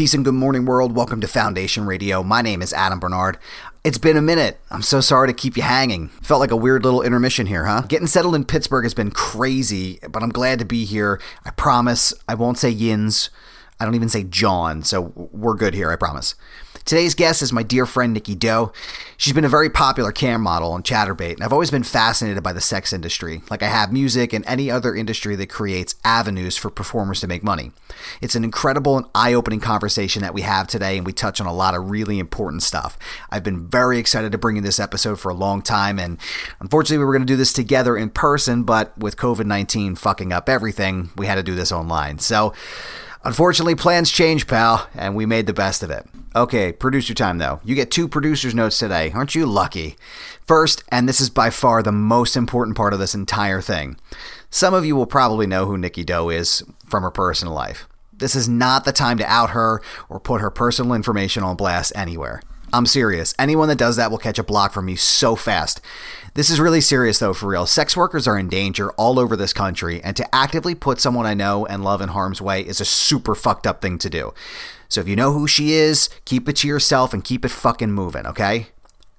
Peace and good morning, world. Welcome to Foundation Radio. My name is Adam Barnard. It's been a minute. I'm so sorry to keep you hanging. Felt like a weird little intermission here, huh? Getting settled in Pittsburgh has been crazy, but I'm glad to be here. I promise I won't say yins. I don't even say John, so we're good here, I promise. Today's guest is my dear friend Nicky Doe. She's been a very popular cam model on Chaturbate, and I've always been fascinated by the sex industry, like I have music and any other industry that creates avenues for performers to make money. It's an incredible and eye opening conversation that we have today, and we touch on a lot of really important stuff. I've been very excited to bring you this episode for a long time, and unfortunately, we were going to do this together in person, but with COVID 19 fucking up everything, we had to do this online. So, Unfortunately, plans change, pal, and we made the best of it. Okay, producer time though. You get two producer's notes today. Aren't you lucky? First, and this is by far the most important part of this entire thing. Some of you will probably know who Nicky Doe is from her personal life. This is not the time to out her or put her personal information on blast anywhere. I'm serious. Anyone that does that will catch a block from me so fast. This is really serious, though, for real. Sex workers are in danger all over this country, and to actively put someone I know and love in harm's way is a super fucked up thing to do. So if you know who she is, keep it to yourself and keep it fucking moving, okay?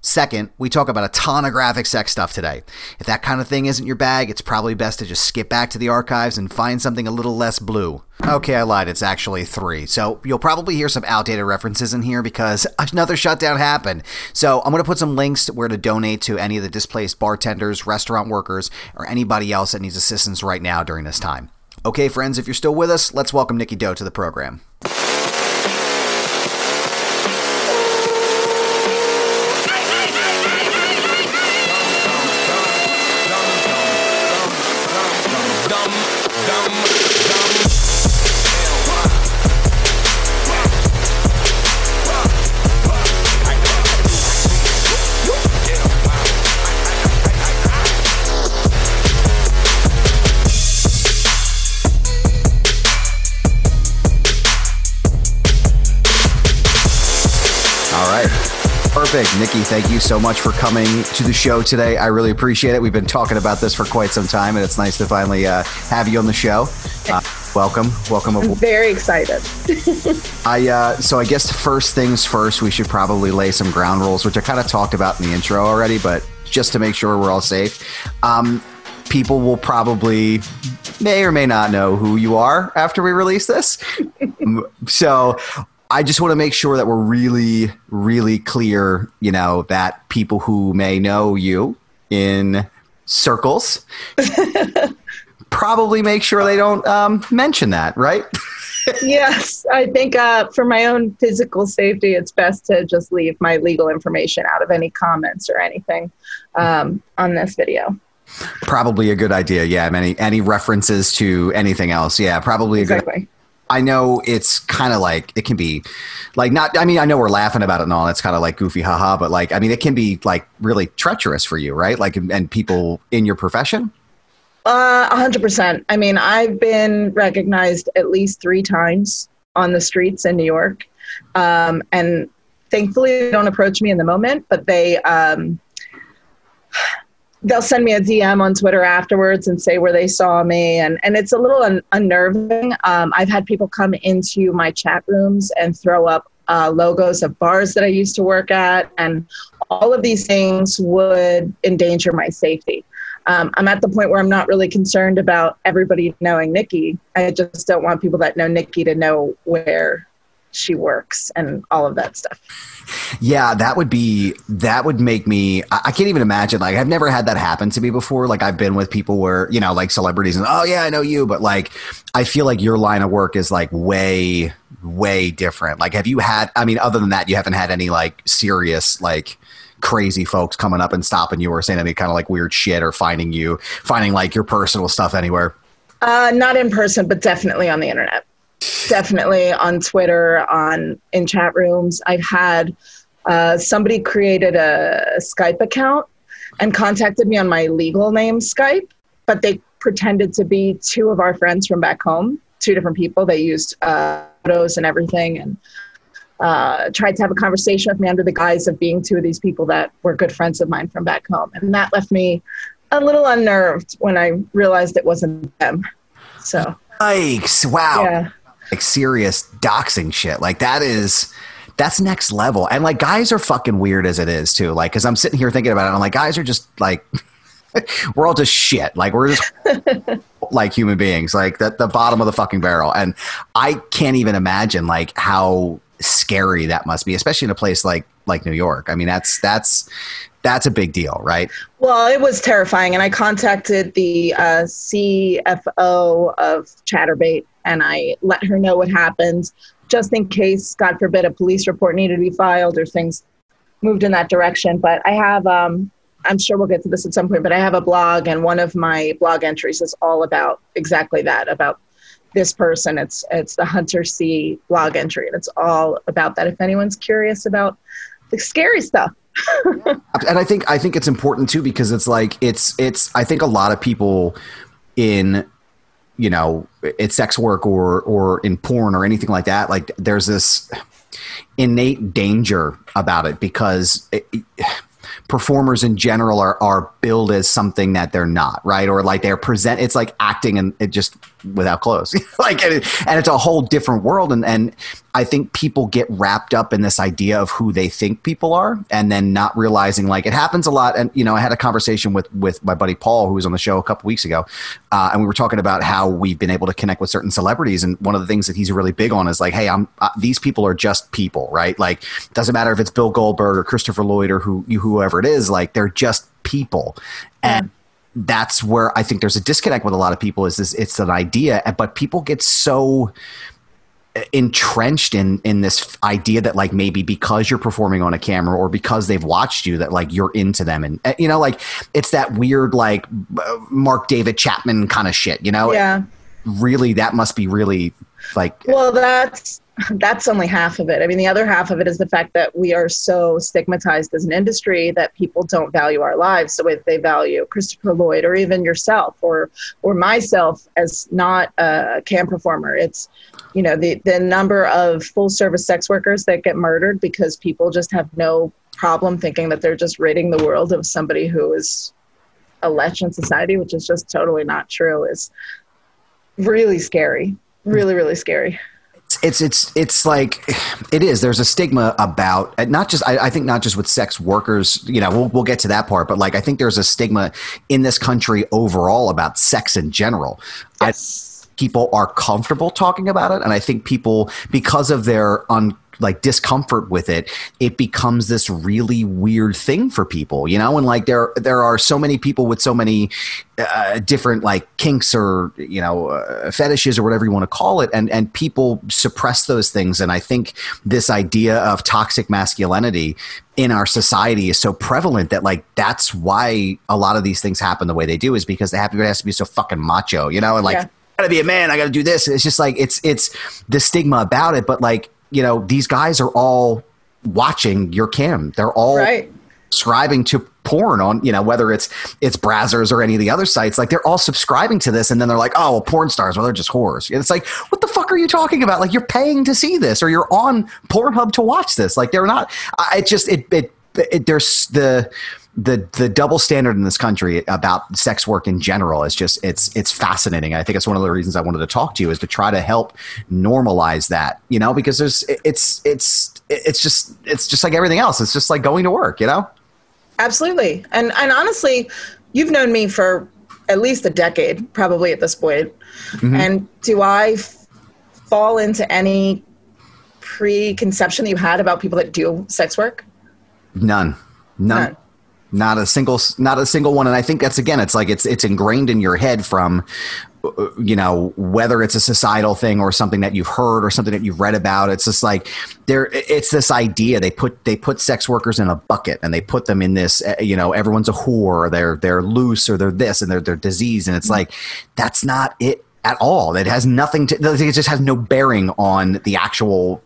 Second, we talk about a ton of graphic sex stuff today. If that kind of thing isn't your bag, it's probably best to just skip back to the archives and find something a little less blue. Okay, I lied, it's actually three. So you'll probably hear some outdated references in here because another shutdown happened. So I'm going to put some links to where to donate to any of the displaced bartenders, restaurant workers, or anybody else that needs assistance right now during this time. Okay, friends, if you're still with us, let's welcome Nicky Doe to the program. Nicky, thank you so much for coming to the show today. I really appreciate it. We've been talking about this for quite some time, and it's nice to finally uh, have you on the show. Uh, welcome. Welcome. I'm very excited. I uh, So I guess first things first, we should probably lay some ground rules, which I kind of talked about in the intro already, but just to make sure we're all safe. Um, people will probably may or may not know who you are after we release this. so I just want to make sure that we're really, really clear, you know, that people who may know you in circles probably make sure they don't um, mention that, right? yes, I think uh, for my own physical safety, it's best to just leave my legal information out of any comments or anything um, on this video. Probably a good idea. Yeah, any any references to anything else. Yeah, probably a exactly. good. I know it's kind of like it can be like not I mean I know we're laughing about it and all it's kind of like goofy haha but like I mean it can be like really treacherous for you right? Like and people in your profession? Uh 100% I mean I've been recognized at least 3 times on the streets in New York. Um, and thankfully they don't approach me in the moment but they um, they'll send me a DM on Twitter afterwards and say where they saw me, and and it's a little un- unnerving. Um, I've had people come into my chat rooms and throw up uh, logos of bars that I used to work at, and all of these things would endanger my safety. Um, I'm at the point where I'm not really concerned about everybody knowing Nicky. I just don't want people that know Nicky to know where she works and all of that stuff. Yeah, that would be that would make me I, can't even imagine like I've never had that happen to me before. Like I've been with people where, you know, like celebrities and oh yeah, I know you, but like I feel like your line of work is like way way different. Like have you had I mean other than that you haven't had any like serious like crazy folks coming up and stopping you or saying any kind of like weird shit or finding you, finding like your personal stuff anywhere? Uh, not in person, but definitely on the internet. Definitely on Twitter, on in chat rooms. I've had uh, somebody created a, Skype account and contacted me on my legal name Skype, but they pretended to be two of our friends from back home, two different people. They used uh, photos and everything and uh, tried to have a conversation with me under the guise of being two of these people that were good friends of mine from back home. And that left me a little unnerved when I realized it wasn't them. So, Yikes. Wow. yeah. Like serious doxing shit. Like that is. That's next level. And like guys are fucking weird as it is too. Like, cause I'm sitting here thinking about it. I'm like, guys are just like, we're all just shit. Like we're just like human beings, like the, the bottom of the fucking barrel. And I can't even imagine like how scary that must be, especially in a place like like New York. I mean, that's that's that's a big deal, right? Well, it was terrifying. And I contacted the uh, CFO of Chaturbate and I let her know what happened just in case, God forbid, a police report needed to be filed or things moved in that direction. But I have, um, I'm sure we'll get to this at some point, but I have a blog and one of my blog entries is all about exactly that, about this person. It's, it's the Hunter C blog entry and it's all about that. If anyone's curious about the scary stuff, and I think I think it's important too because it's like it's it's I think a lot of people in you know it's sex work or or in porn or anything like that like there's this innate danger about it because it, performers in general are are billed as something that they're not right? Or like they're present it's like acting and it just without clothes. Like and, it, and it's a whole different world and and I think people get wrapped up in this idea of who they think people are and then not realizing like it happens a lot and you know I had a conversation with with my buddy Paul who was on the show a couple weeks ago uh, and we were talking about how we've been able to connect with certain celebrities and one of the things that he's really big on is like hey I'm uh, these people are just people right? Like doesn't matter if it's Bill Goldberg or Christopher Lloyd or who whoever it is like they're just people. And that's where I think there's a disconnect with a lot of people is this it's an idea but people get so entrenched in in this idea that like maybe because you're performing on a camera or because they've watched you that like you're into them and uh, you know like it's that weird like Mark David Chapman kind of shit you know yeah. really that must be really like Well, that's that's only half of it. I mean, the other half of it is the fact that we are so stigmatized as an industry that people don't value our lives the way that they value Christopher Lloyd or even yourself or or myself as not a cam performer. It's you know the the number of full service sex workers that get murdered because people just have no problem thinking that they're just ridding the world of somebody who is a lech in society, which is just totally not true. Is really scary. Really, really scary. It's it's it's like it is there's a stigma about uh, not just I, I think not just with sex workers you know we'll, we'll get to that part but like i think there's a stigma in this country overall about sex in general Yes. people are comfortable talking about it and i think people because of their un like discomfort with it it becomes this really weird thing for people you know? And like there there are so many people with so many uh, different like kinks or you know uh, fetishes or whatever you want to call it and and people suppress those things. And i think this idea of toxic masculinity in our society is so prevalent that like that's why a lot of these things happen the way they do is because have everybody has to be so fucking macho you know? And like Yeah. I gotta be a man i gotta do this. It's just like it's it's the stigma about it but like you know these guys are all watching your cam. They're all Right. subscribing to porn on you know whether it's it's Brazzers or any of the other sites like they're all subscribing to this and then they're like oh well, porn stars well they're just whores. And it's like what the fuck are you talking about? Like you're paying to see this or you're on Pornhub to watch this. Like they're not I it just it it, it there's the the the double standard in this country about sex work in general is just it's it's fascinating. I think it's one of the reasons I wanted to talk to you is to try to help normalize that, you know, because there's it's it's it's just it's just like everything else. It's just like going to work, you know? Absolutely. And and honestly, you've known me for at least a decade, probably at this point. Mm-hmm. And do I f- fall into any preconception that you had about people that do sex work? None. None. None. Not a single, not a single one. And I think that's again, it's like it's it's ingrained in your head from uh, you know whether it's a societal thing or something that you've heard or something that you've read about it's just like there it's this idea they put they put sex workers in a bucket and they put them in this uh, you know everyone's a whore or they're they're loose or they're this and they're they're diseased and it's mm-hmm. like that's not it at all it has nothing to it just has no bearing on the actual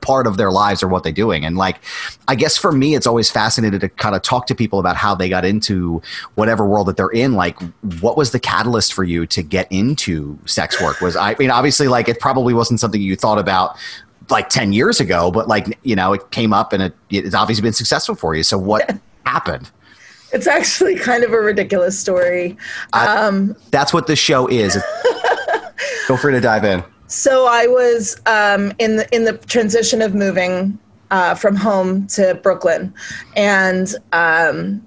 part of their lives or what they're doing. And like, I guess for me, it's always fascinating to kind of talk to people about how they got into whatever world that they're in. Like, what was the catalyst for you to get into sex work? Was I mean, obviously, like it probably wasn't something you thought about like 10 years ago, but like, you know, it came up and it, it's obviously been successful for you. So what happened? It's actually kind of a ridiculous story. Um, that's what the show is. Feel free to dive in. So I was um, in the in the transition of moving uh, from home to Brooklyn, and um,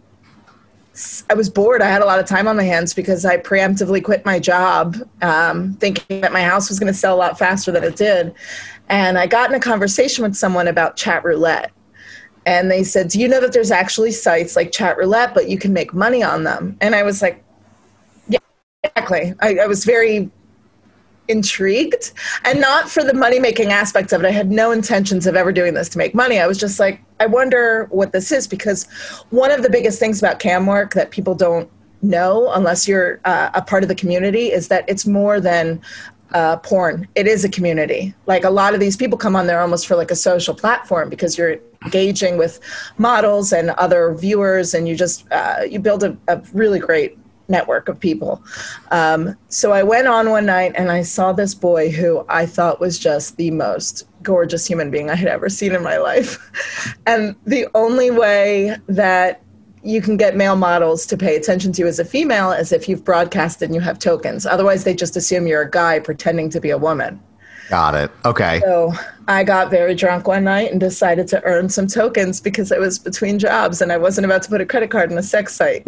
I was bored. I had a lot of time on my hands because I preemptively quit my job, um, thinking that my house was going to sell a lot faster than it did. And I got in a conversation with someone about chat roulette. And they said, Do you know that there's actually sites like chat roulette, but you can make money on them? And I was like, Yeah, exactly. I, I was very intrigued and not for the money making aspects of it. I had no intentions of ever doing this to make money. I was just like, I wonder what this is because one of the biggest things about cam work that people don't know unless you're uh, a part of the community is that it's more than uh, porn. It is a community. Like a lot of these people come on there almost for like a social platform because you're engaging with models and other viewers, and you just uh, you build a, a really great network of people. Um, so I went on one night and I saw this boy who I thought was just the most gorgeous human being I had ever seen in my life. and the only way that you can get male models to pay attention to you as a female is if you've broadcasted and you have tokens. Otherwise, they just assume you're a guy pretending to be a woman. Got it. Okay. So I got very drunk one night and decided to earn some tokens because I was between jobs and I wasn't about to put a credit card in a sex site.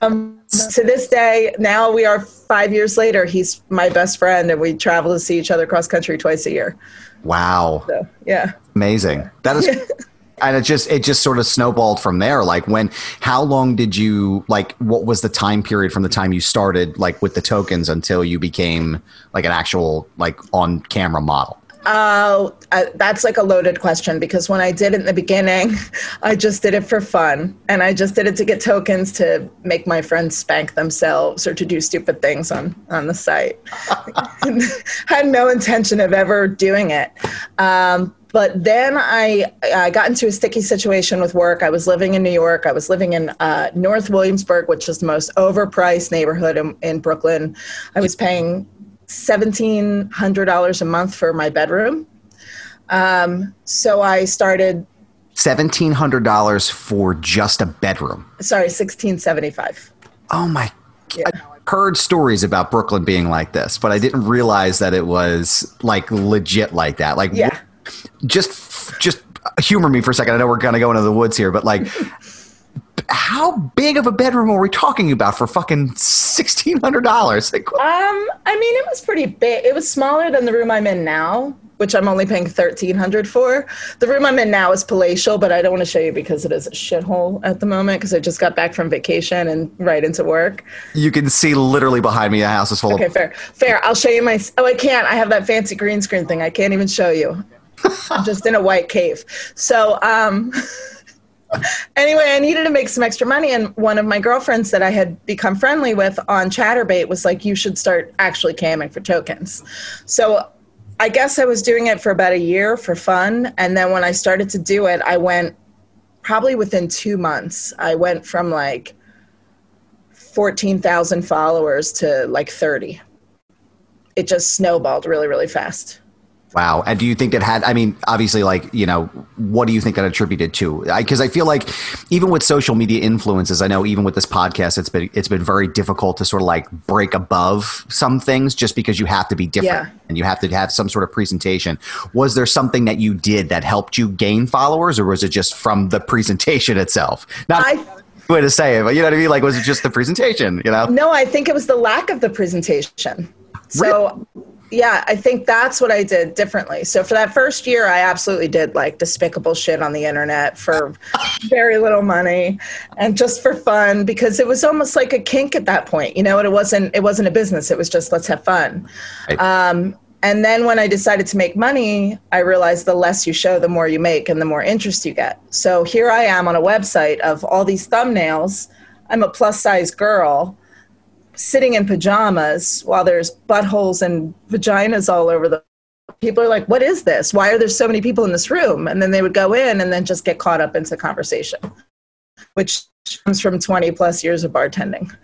um, to this day, now we are five years later. He's my best friend, and we travel to see each other cross country twice a year. Wow. So, yeah. Amazing. That is and it just it just sort of snowballed from there like when how long did you like what was the time period from the time you started like with the tokens until you became like an actual like on camera model uh, uh, that's like a loaded question because when I did it in the beginning, I just did it for fun. And I just did it to get tokens to make my friends spank themselves or to do stupid things on, on the site. had no intention of ever doing it. Um, but then I, I got into a sticky situation with work. I was living in New York. I was living in uh, North Williamsburg, which is the most overpriced neighborhood in, in Brooklyn. I was paying $1,700 a month for my bedroom. Um, so I started. $1,700 for just a bedroom. Sorry, 1675 Oh my yeah. I heard stories about Brooklyn being like this, but I didn't realize that it was like legit like that. Like, yeah just just humor me for a second. I know we're gonna go into the woods here, but like. how big of a bedroom are we talking about for fucking sixteen hundred dollars? um, I mean, it was pretty big. It was smaller than the room I'm in now, which I'm only paying thirteen hundred for. The room I'm in now is palatial, but I don't want to show you because it is a shithole at the moment because I just got back from vacation and right into work. You can see literally behind me, the house is full. Okay, of- fair, fair. I'll show you my. Oh, I can't. I have that fancy green screen thing. I can't even show you. I'm just in a white cave. So, um, anyway, I needed to make some extra money, and one of my girlfriends that I had become friendly with on Chaturbate was like, "You should start actually camming for tokens." So, I guess I was doing it for about a year for fun, and then when I started to do it, I went probably within two months. I went from like fourteen thousand followers to like thirty. It just snowballed really, really fast. Wow. And do you think that had, I mean, obviously, like, you know, what do you think that attributed to? Because I, I, feel like even with social media influences, I know even with this podcast, it's been, it's been very difficult to sort of like break above some things just because you have to be different yeah. and you have to have some sort of presentation. Was there something that you did that helped you gain followers or was it just from the presentation itself? Not I, way to say it, but you know what I mean? Like, was it just the presentation, you know? No, I think it was the lack of the presentation. So, yeah, I think that's what I did differently. So for that first year, I absolutely did like despicable shit on the internet for very little money and just for fun because it was almost like a kink at that point. You know, it wasn't it wasn't a business. It was just let's have fun. Right. Um, and then when I decided to make money, I realized the less you show, the more you make and the more interest you get. So here I am on a website of all these thumbnails. I'm a plus size girl sitting in pajamas while there's buttholes and vaginas all over the people are like what is this why are there so many people in this room and then they would go in and then just get caught up into conversation which comes from 20 plus years of bartending.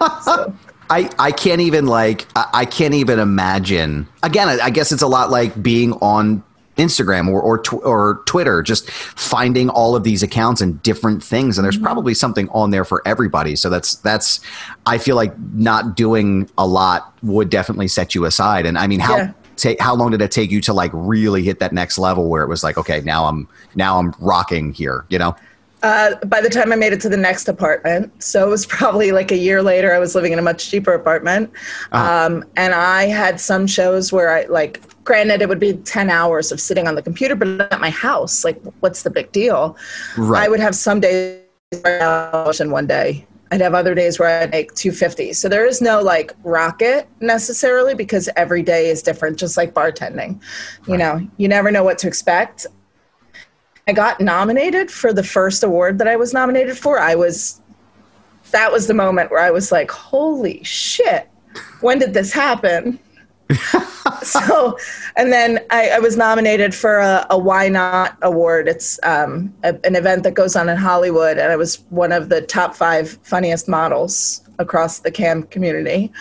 I, I can't even like I can't even imagine again I guess it's a lot like being on Instagram or or, tw- or Twitter, just finding all of these accounts and different things, and there's mm-hmm. probably something on there for everybody. So that's that's I feel like not doing a lot would definitely set you aside. And I mean, how yeah. take how long did it take you to like really hit that next level where it was like, okay, now I'm now I'm rocking here, you know? Uh, by the time I made it to the next apartment, so it was probably like a year later, I was living in a much cheaper apartment. Uh-huh. Um, and I had some shows where I like granted it would be 10 hours of sitting on the computer but at my house like what's the big deal? Right. i would have some days in one day. I'd have other days where i'd make 250 so there is no like rocket necessarily because every day is different just like bartending. You know you never know what to expect. I got nominated for the first award that i was nominated for. I was that was the moment where i was like holy shit. When did this happen so, and then I, I, was nominated for a, a YNOT award. It's um, a, an event that goes on in Hollywood, and I was one of the top five funniest models across the cam community.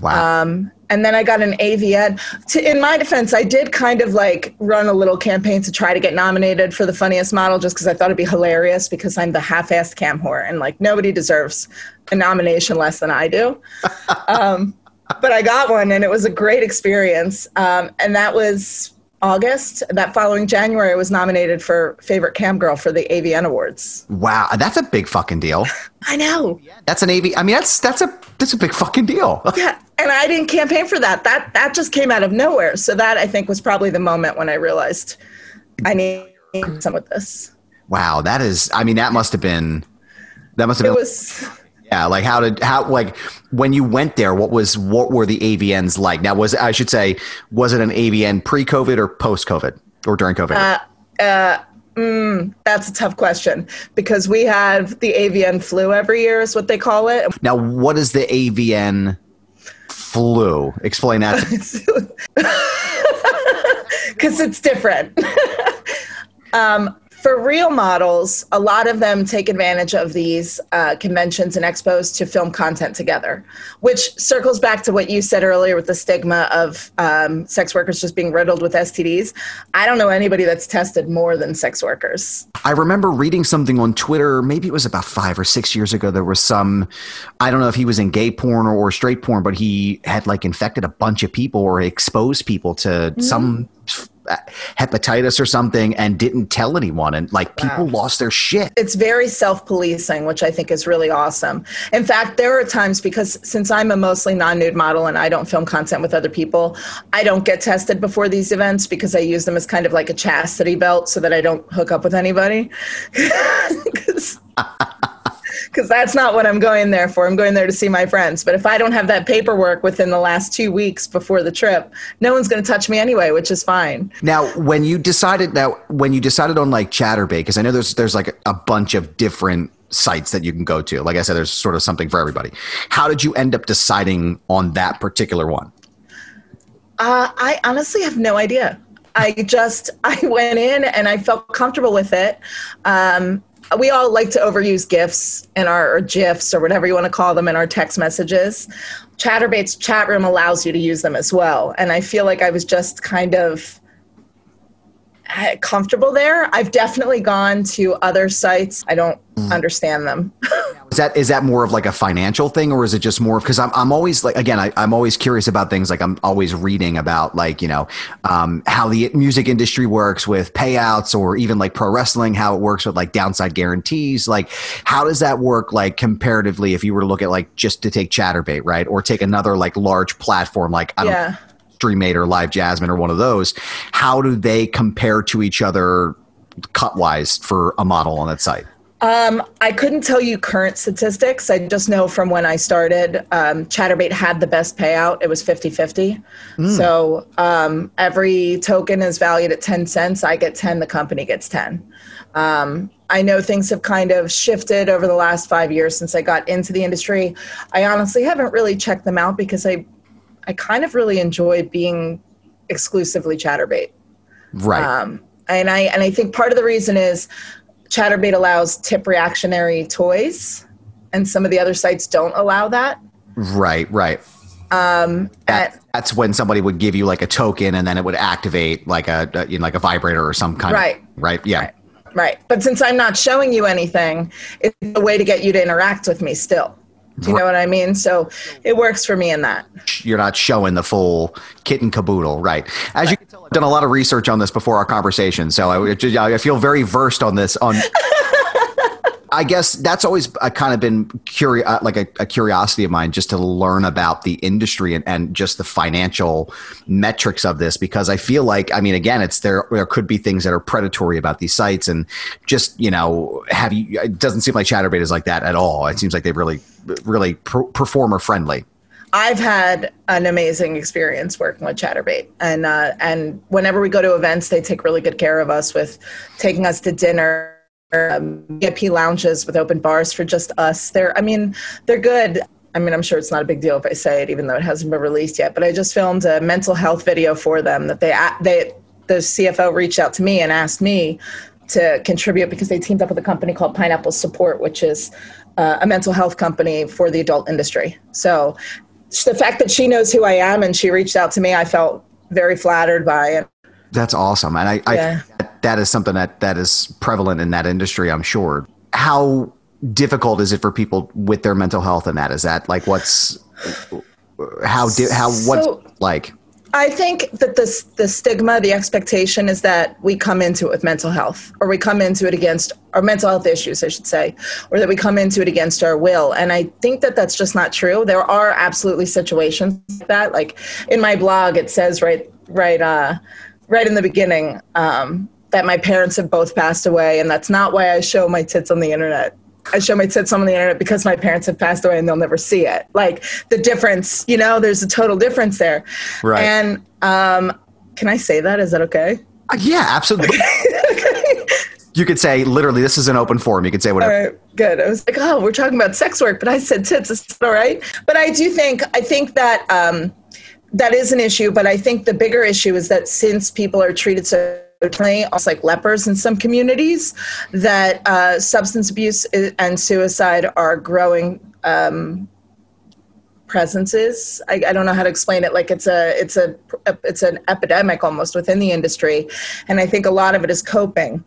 Wow. Um, and then I got an AVN. To, in my defense, I did kind of like run a little campaign to try to get nominated for the funniest model just because I thought it'd be hilarious because I'm the half-assed cam whore and like nobody deserves a nomination less than I do. um, but I got one and it was a great experience. Um, and that was August. That following January, I was nominated for favorite cam girl for the AVN Awards. Wow, that's a big fucking deal. I know. That's an AV. I mean, that's that's a that's a big fucking deal. yeah, and I didn't campaign for that. That that just came out of nowhere. So that I think was probably the moment when I realized I need some of this. Wow, that is. I mean, that must have been. That must have been. It was yeah, like how did how like when you went there, what was what were the AVNs like? Now was I should say was it an AVN pre-COVID or post-COVID or during COVID? Uh, uh, mm, that's a tough question because we have the AVN flu every year is what they call it. Now, what is the AVN flu? Explain that. Because it's different. um, for real models, a lot of them take advantage of these uh, conventions and expos to film content together, which circles back to what you said earlier with the stigma of um, sex workers just being riddled with STDs. I don't know anybody that's tested more than sex workers. I remember reading something on Twitter, maybe it was about five or six years ago. There was some, I don't know if he was in gay porn or, or straight porn, but he had like infected a bunch of people or exposed people to mm-hmm. some hepatitis or something and didn't tell anyone. And like people wow. lost their shit. It's very self-policing which i think is really awesome. In fact there are times because since i'm a mostly non-nude model and i don't film content with other people i don't get tested before these events because i use them as kind of like a chastity belt so that i don't hook up with anybody because that's not what I'm going there for. I'm going there to see my friends. But if I don't have that paperwork within the last two weeks before the trip, no one's going to touch me anyway, which is fine. Now, when you decided now when you decided on like Chaturbate, because I know there's there's like a bunch of different sites that you can go to. Like I said, there's sort of something for everybody. How did you end up deciding on that particular one? Uh, I honestly have no idea. I just I went in and I felt comfortable with it. Um, we all like to overuse GIFs in our or GIFs or whatever you want to call them in our text messages. Chaturbate's chat room allows you to use them as well. And I feel like I was just kind of comfortable there. I've definitely gone to other sites. I don't mm. understand them. is that is that more of like a financial thing, or is it just more because I'm I'm always like again I, am always curious about things like I'm always reading about like you know um, how the music industry works with payouts or even like pro wrestling how it works with like downside guarantees. Like how does that work like comparatively if you were to look at like just to take Chaturbate right or take another like large platform like I don't Mate or LiveJasmin or one of those. How do they compare to each other cut wise for a model on that site? Um, I couldn't tell you current statistics. I just know from when I started, um, Chaturbate had the best payout. It was 50 50. Mm. So um, every token is valued at 10 cents. I get 10, the company gets 10. Um, I know things have kind of shifted over the last five years since I got into the industry. I honestly haven't really checked them out because I, I kind of really enjoy being exclusively Chaturbate. Right. Um, and I and I think part of the reason is Chaturbate allows tip reactionary toys, and some of the other sites don't allow that. Right, right. Um, that, at, that's when somebody would give you like a token, and then it would activate like a, a you know, like a vibrator or some kind right. of right. Yeah. Right. Right. But since I'm not showing you anything, it's a way to get you to interact with me still. Do you know what I mean? So it works for me in that. You're not showing the full kit and caboodle, right? As you can tell, I've done a lot of research on this before our conversation, so I, I feel very versed on this. On I guess that's always uh, kind of been curious, uh, like a, a, curiosity of mine, just to learn about the industry and, and just the financial metrics of this. Because I feel like, I mean, again, it's there. There could be things that are predatory about these sites, and just you know, have you? It doesn't seem like Chaturbate is like that at all. It seems like they've really, really performer friendly. I've had an amazing experience working with Chaturbate, and uh, and whenever we go to events, they take really good care of us with taking us to dinner um, VIP lounges with open bars for just us. They're, I mean, they're good. I mean, I'm sure it's not a big deal if I say it, even though it hasn't been released yet. But I just filmed a mental health video for them that they, they, the CFO reached out to me and asked me to contribute because they teamed up with a company called Pineapple Support, which is uh, a mental health company for the adult industry. So the fact that she knows who I am and she reached out to me, I felt very flattered by it. That's awesome, and I, yeah. I that is something that that is prevalent in that industry. I'm sure. How difficult is it for people with their mental health and that? Is that like what's how di- how what's so, like? I think that the the stigma, the expectation is that we come into it with mental health, or we come into it against our mental health issues, I should say, or that we come into it against our will. And I think that that's just not true. There are absolutely situations like that. Like in my blog, it says right, right, uh, right in the beginning um, that my parents have both passed away, and that's not why I show my tits on the internet. I show my tits on the internet because my parents have passed away and they'll never see it. Like the difference, you know, there's a total difference there. Right. And um, can I say that? Is that okay? Uh, yeah, absolutely. okay. You could say literally, this is an open forum. You could say whatever. All right, good. I was like, oh, we're talking about sex work, but I said tits. Is all right? But I do think I think that um, that is an issue, but I think the bigger issue is that since people are treated so differently, almost like lepers in some communities, that uh, substance abuse and suicide are growing um, presences. I, I, don't know how to explain it. Like it's a it's a it's an epidemic almost within the industry, and I think a lot of it is coping,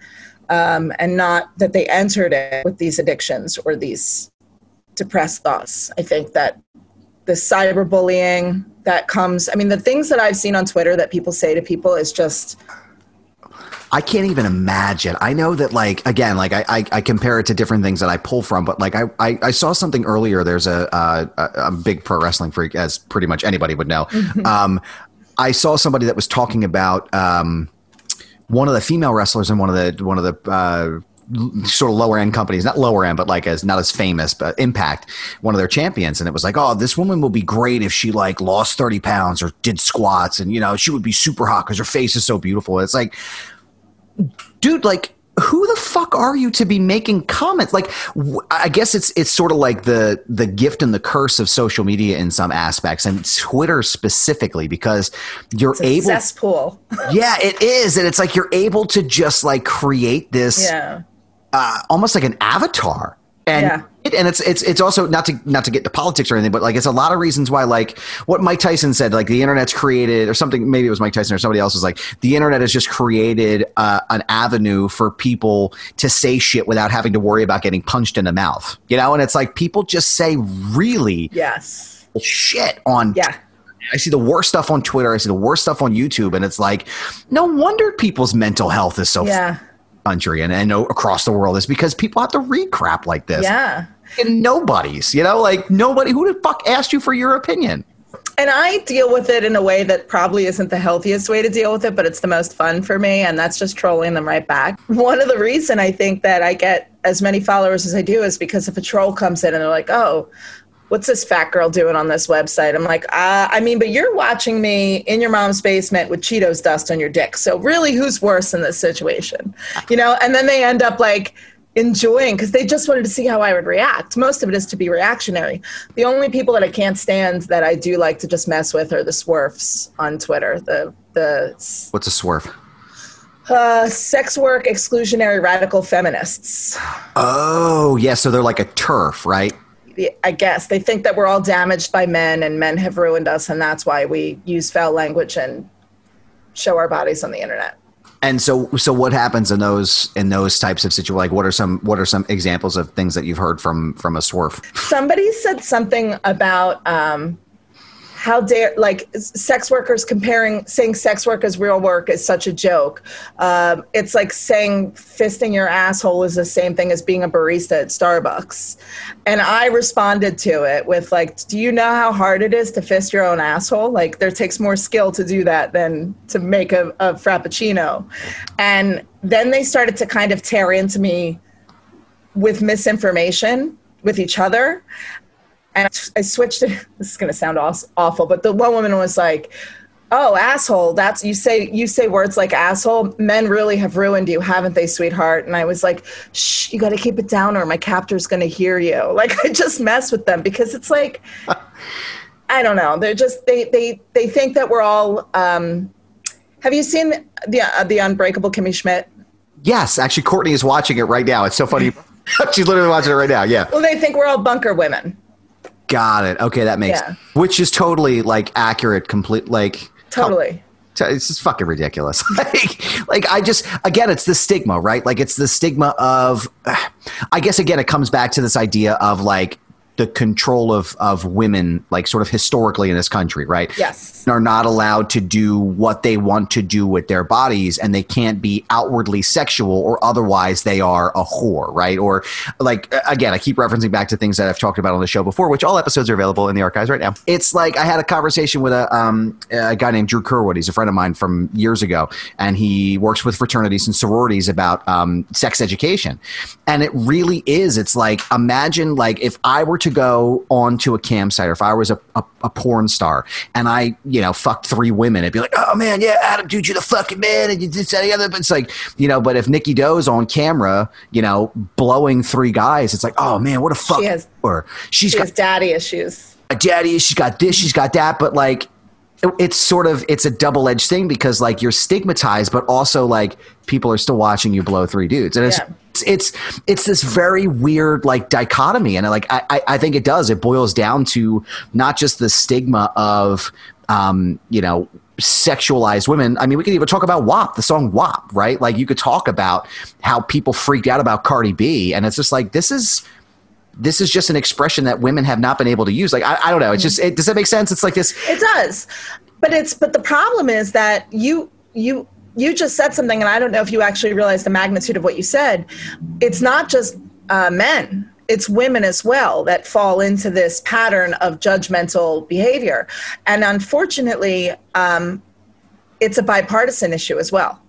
um, and not that they entered it with these addictions or these depressed thoughts. I think that the cyberbullying that comes i mean the things that i've seen on twitter that people say to people is just I can't even imagine. I know that, like, again, like I, I, I, compare it to different things that I pull from, but like I, I, I saw something earlier. There's a, a, a, big pro wrestling freak, as pretty much anybody would know. Mm-hmm. Um, I saw somebody that was talking about um, one of the female wrestlers in one of the one of the uh, sort of lower end companies, not lower end, but like as not as famous, but Impact, one of their champions, and it was like, oh, this woman will be great if she like lost thirty pounds or did squats, and you know she would be super hot because her face is so beautiful. It's like, dude, like who the fuck are you to be making comments? Like i guess it's it's sort of like the the gift and the curse of social media in some aspects and twitter specifically because you're it's able cesspool. Yeah it is and it's like you're able to just like create this yeah uh, almost like an avatar and yeah. it, and it's it's it's also not to not to get to politics or anything, but like it's a lot of reasons why like what Mike Tyson said, like the internet's created or something. Maybe it was Mike Tyson or somebody else was like the internet has just created uh, an avenue for people to say shit without having to worry about getting punched in the mouth, you know. And it's like people just say really yes shit on yeah. I see the worst stuff on Twitter. I see the worst stuff on YouTube, and it's like, no wonder people's mental health is so yeah country and know across the world is because people have to read crap like this. Yeah. And nobody's, you know, like nobody who the fuck asked you for your opinion? and I deal with it in a way that probably isn't the healthiest way to deal with it, but it's the most fun for me, and that's just trolling them right back. One of the reason I think that I get as many followers as I do is because if a troll comes in and they're like, "Oh, what's this fat girl doing on this website?" I'm like, uh, "I mean, but you're watching me in your mom's basement with Cheetos dust on your dick, so really, who's worse in this situation?" You know? And then they end up like enjoying because they just wanted to see how I would react. Most of it is to be reactionary. The only people that I can't stand that I do like to just mess with are the swerfs on Twitter. The the What's a swerf? uh, sex work exclusionary radical feminists. Oh, yeah. So they're like a turf, right? I guess they think that we're all damaged by men and men have ruined us, and that's why we use foul language and show our bodies on the internet. And so, so what happens in those in those types of situations? Like, what are some what are some examples of things that you've heard from from a swerf? Somebody said something about um, how dare like sex workers comparing saying sex work is real work is such a joke. Um, it's like saying fisting your asshole is the same thing as being a barista at Starbucks. And I responded to it with like, do you know how hard it is to fist your own asshole? Like there takes more skill to do that than to make a, a frappuccino. And then they started to kind of tear into me with misinformation with each other and I switched it. This is going to sound awful, but the one woman was like, "Oh, asshole! That's you say you say words like asshole. Men really have ruined you, haven't they, sweetheart?" And I was like, "Shh, you got to keep it down, or my captor's going to hear you." Like I just mess with them because it's like, I don't know. They're just they they they think that we're all. Um, have you seen the uh, the Unbreakable Kimmy Schmidt? Yes, actually, Courtney is watching it right now. It's so funny. She's literally watching it right now. Yeah. Well, they think we're all bunker women. Got it. Okay, that makes Yeah. which is totally like accurate. Complete like Totally. It's just fucking ridiculous. like, like I just again, it's the stigma, right? Like it's the stigma of. I guess again, it comes back to this idea of like the control of of women, like sort of historically in this country, right? Yes. Are not allowed to do what they want to do with their bodies, and they can't be outwardly sexual, or otherwise they are a whore, right? Or like again, I keep referencing back to things that I've talked about on the show before, which all episodes are available in the archives right now. It's like I had a conversation with a um, a guy named Drew Kerwood. He's a friend of mine from years ago, and he works with fraternities and sororities about um, sex education. And it really is. It's like imagine like if I were to go onto a campsite, or if I was a, a, a porn star, and I you know fucked three women, it'd be like, oh man, yeah, Adam, dude, you're the fucking man, and you did any other. But it's like you know, but if Nicky Doe's on camera, you know, blowing three guys, it's like, oh man, what a fuck. She has- or she's She got has daddy issues. a daddy she's got this she's got that but like it's sort of it's a double-edged thing because like you're stigmatized but also like people are still watching you blow three dudes and Yeah. it's, it's it's this very weird like dichotomy and like I, I think it does it boils down to not just the stigma of um you know sexualized women i mean we could even talk about wap the song wap right like you could talk about how people freaked out about cardi b and it's just like this is this is just an expression that women have not been able to use. Like I, I don't know. It's just it, does that make sense? It's like this. It does, but it's but the problem is that you you you just said something, and I don't know if you actually realize the magnitude of what you said. It's not just uh, men; it's women as well that fall into this pattern of judgmental behavior, and unfortunately, um, it's a bipartisan issue as well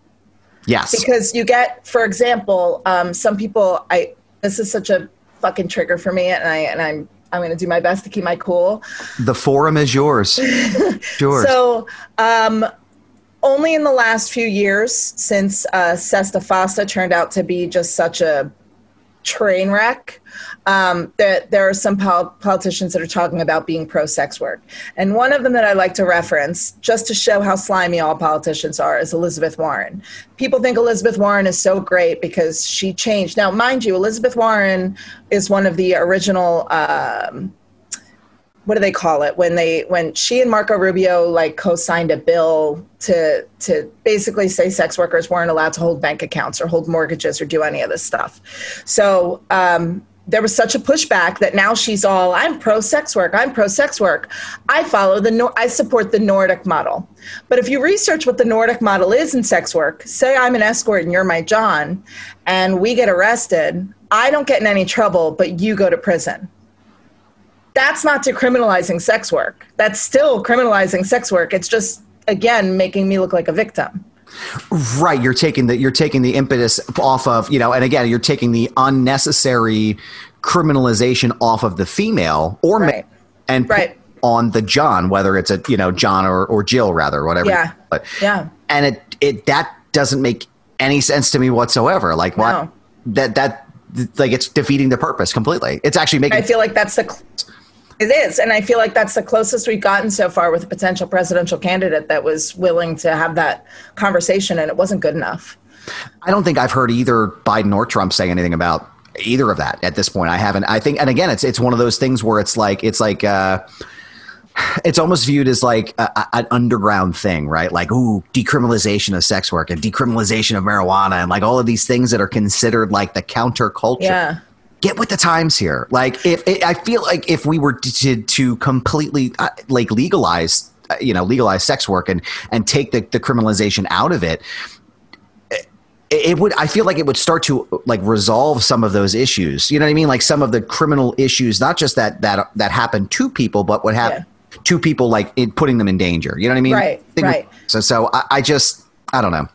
Yes. because you get for example um, some people i this is such a fucking trigger for me and i and i'm i'm going to do my best to keep my cool the forum is yours. yours. so um, only in the last few years since uh, SESTA FOSTA turned out to be just such a train wreck um, that there are some pol- politicians that are talking about being pro sex work. And one of them that I like to reference, just to show how slimy all politicians are, is Elizabeth Warren. People think Elizabeth Warren is so great because she changed. Now, mind you, Elizabeth Warren is one of the original. Um, what do they call it when they when she and Marco Rubio like co-signed a bill to to basically say sex workers weren't allowed to hold bank accounts or hold mortgages or do any of this stuff. So um, there was such a pushback that now she's all I'm pro sex work. I'm pro sex work. I follow the Nor- I support the Nordic model. But if you research what the Nordic model is in sex work, say I'm an escort and you're my John, and we get arrested, I don't get in any trouble, but you go to prison that's not decriminalizing sex work. That's still criminalizing sex work. It's just again making me look like a victim. Right, you're taking the you're taking the impetus off of you know, and again, you're taking the unnecessary criminalization off of the female or Right. ma- and Right. on the John, whether it's a you know John or, or Jill rather, whatever. Yeah. But Yeah. and it it that doesn't make any sense to me whatsoever. Like why No. that that like it's defeating the purpose completely. It's actually making I feel like that's the cl- it is, and I feel like that's the closest we've gotten so far with a potential presidential candidate that was willing to have that conversation, and it wasn't good enough. I don't think I've heard either Biden or Trump say anything about either of that at this point. I haven't. I think, and again, it's it's one of those things where it's like it's like uh, it's almost viewed as like a, a- an underground thing, right? Like ooh, decriminalization of sex work and decriminalization of marijuana and like all of these things that are considered like the counterculture. Yeah. Get with the times here. Like if I feel like if we were to to completely uh, like legalize, uh, you know, legalize sex work and and take the, the criminalization out of it, it would i feel like it would start to like resolve some of those issues. You know what i mean? Like some of the criminal issues not just that that that happen to people but what happen to people like in putting them in danger. You know what i mean? Right, right. so so I, I just i don't know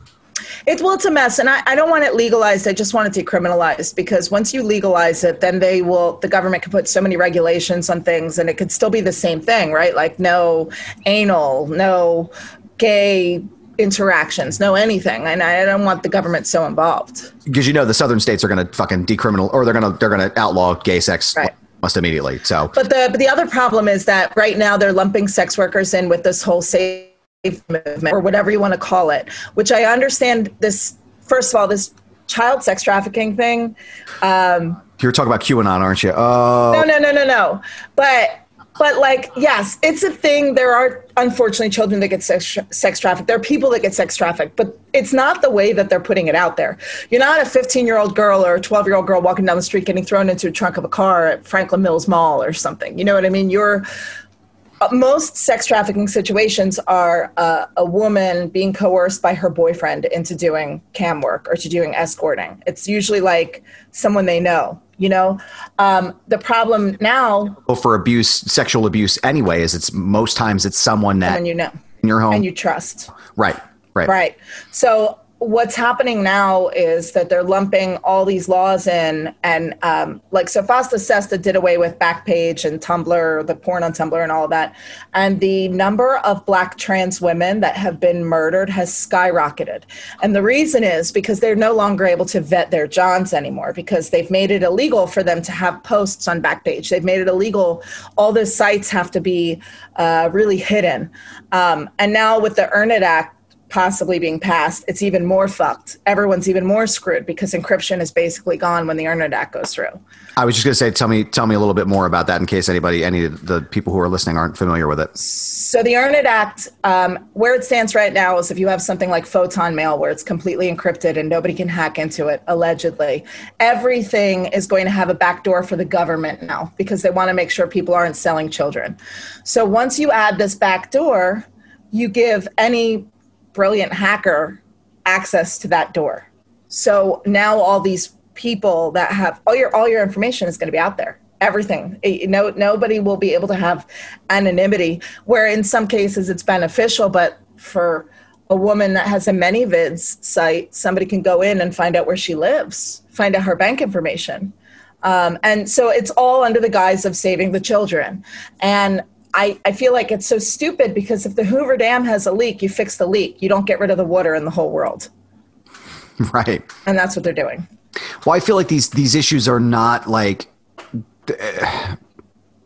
It's well, it's a mess, and I, I don't want it legalized. I just want it decriminalized because once you legalize it, then they will. The government can put so many regulations on things, and it could still be the same thing, right? Like no anal, no gay interactions, no anything, and I don't want the government so involved. because you know the southern states are going to fucking decriminal or they're going to they're going to outlaw gay sex Right. almost immediately so But the but the other problem is that right now they're lumping sex workers in with this whole safe movement or whatever you want to call it, which I understand. This first of all, this child sex trafficking thing. Um, you're talking about qanon aren't you oh No, no, no, no, no. But but like yes, it's a thing. There are unfortunately children that get sex sex trafficked. There are people that get sex trafficked, but it's not the way that they're putting it out there. You're not a 15 year old girl or a 12 year old girl walking down the street getting thrown into a trunk of a car at Franklin Mills Mall or something. You know what I mean? You're most sex trafficking situations are uh, a woman being coerced by her boyfriend into doing cam work or to doing escorting. It's usually like someone they know. You know, um, the problem now, for abuse sexual abuse anyway is it's most times it's someone that and you know, in your home and you trust. right right Right. So what's happening now is that they're lumping all these laws in, and um, like so, Fosta Sesta did away with Backpage and Tumblr, the porn on Tumblr, and all of that, and the number of Black trans women that have been murdered has skyrocketed, and the reason is because they're no longer able to vet their Johns anymore because they've made it illegal for them to have posts on Backpage. They've made it illegal. All those sites have to be uh, really hidden, um, and now with the Earn It Act possibly being passed, it's even more fucked. Everyone's even more screwed because encryption is basically gone when the Act goes through. I was just going to say, tell me, tell me a little bit more about that in case anybody, any of the people who are listening aren't familiar with it. So the Earn It Act, um, where it stands right now is if you have something like ProtonMail where it's completely encrypted and nobody can hack into it, allegedly, everything is going to have a backdoor for the government now because they want to make sure people aren't selling children. So once you add this backdoor, you give any brilliant hacker access to that door. So now all these people that have all your all your information is going to be out there. Everything. Eh, No, nobody will be able to have anonymity. Where in some cases it's beneficial, but for a woman that has a ManyVids site, somebody can go in and find out where she lives, find out her bank information. Um, and so it's all under the guise of saving the children. And I, I feel like it's so stupid because if the Hoover Dam has a leak, you fix the leak. You don't get rid of the water in the whole world. Right. And that's what they're doing. Well, I feel like these these issues are not like uh,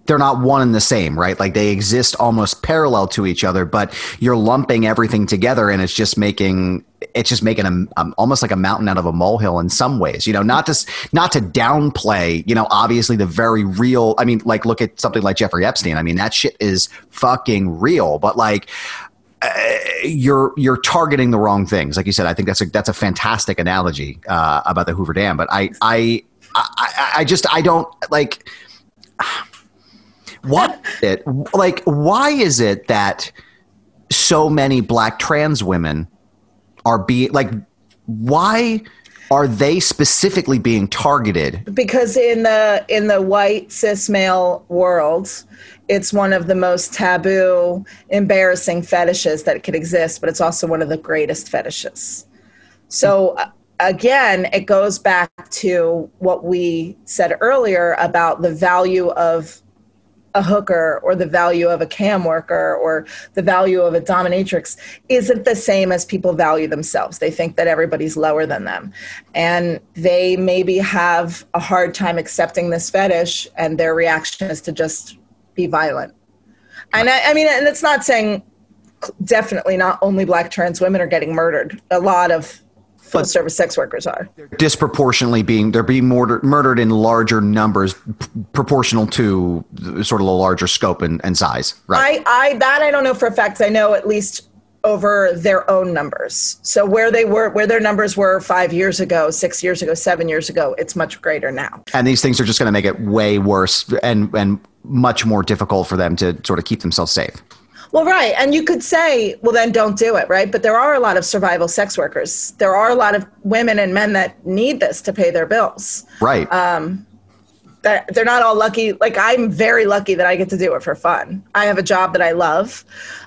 they're not one and the same, right? Like they exist almost parallel to each other, but you're lumping everything together, and it's just making it's just making a, um, almost like a mountain out of a molehill in some ways. You know, not to not to downplay. You know, obviously the very real. I mean, like look at something like Jeffrey Epstein. I mean, that shit is fucking real, but like you're you're targeting the wrong things. Like you said, I think that's a that's a fantastic analogy uh, about the Hoover Dam. But I I I, I just I don't like what it like. Why is it that so many black trans women are being like? Why Are they specifically being targeted? Because in the in the white cis male world, it's one of the most taboo, embarrassing fetishes that could exist, but it's also one of the greatest fetishes. So uh, again, it goes back to what we said earlier about the value of a hooker or the value of a cam worker or the value of a dominatrix isn't the same as people value themselves. They think that everybody's lower than them. And they maybe have a hard time accepting this fetish, and their reaction is to just be violent. And I, I mean, and it's not saying definitely not only black trans women are getting murdered. A lot of full service sex workers are. Disproportionately being they're being murdered murdered in larger numbers p- proportional to sort of a larger scope and, and size right? I, I that i don't know for a fact i know at least over their own numbers. So where they were where their numbers were five years ago six years ago seven years ago it's much greater now. And these things are just going to make it way worse and and much more difficult for them to sort of keep themselves safe well, right. And you could say, well, then don't do it, right? But there are a lot of survival sex workers. There are a lot of women and men that need this to pay their bills. Right. Um, that they're not all lucky. Like I'm very lucky that I get to do it for fun. I have a job that I love,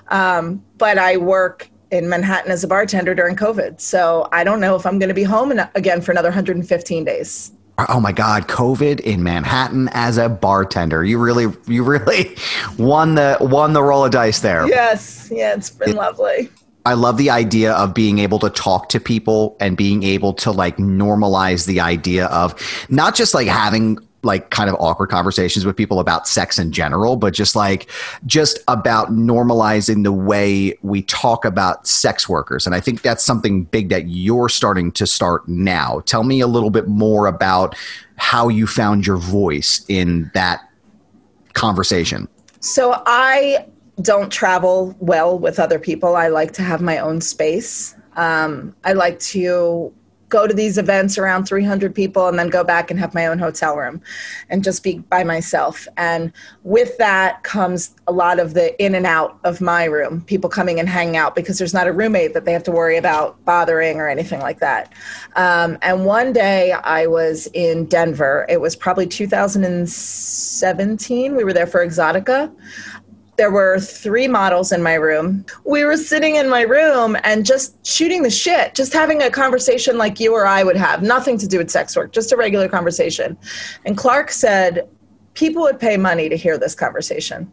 um, but I work in Manhattan as a bartender during COVID. So I don't know if I'm going to be home again for another 115 days oh my god covid in manhattan as a bartender. You really you really won the won the roll of dice there. Yes. Yeah it's been it, lovely. I love the idea of being able to talk to people and being able to like normalize the idea of not just like having like kind of awkward conversations with people about sex in general, but just like just about normalizing the way we talk about sex workers. And I think that's something big that you're starting to start now. Tell me a little bit more about how you found your voice in that conversation. So I don't travel well with other people. I like to have my own space. Um, I like to go to these events around 300 people and then go back and have my own hotel room and just be by myself. And with that comes a lot of the in and out of my room, people coming and hanging out because there's not a roommate that they have to worry about bothering or anything like that. Um, and one day I was in Denver. It was probably 2017. We were there for Exxxotica there were three models in my room. We were sitting in my room and just shooting the shit, just having a conversation like you or I would have, nothing to do with sex work, just a regular conversation. And Clark said, People would pay money to hear this conversation,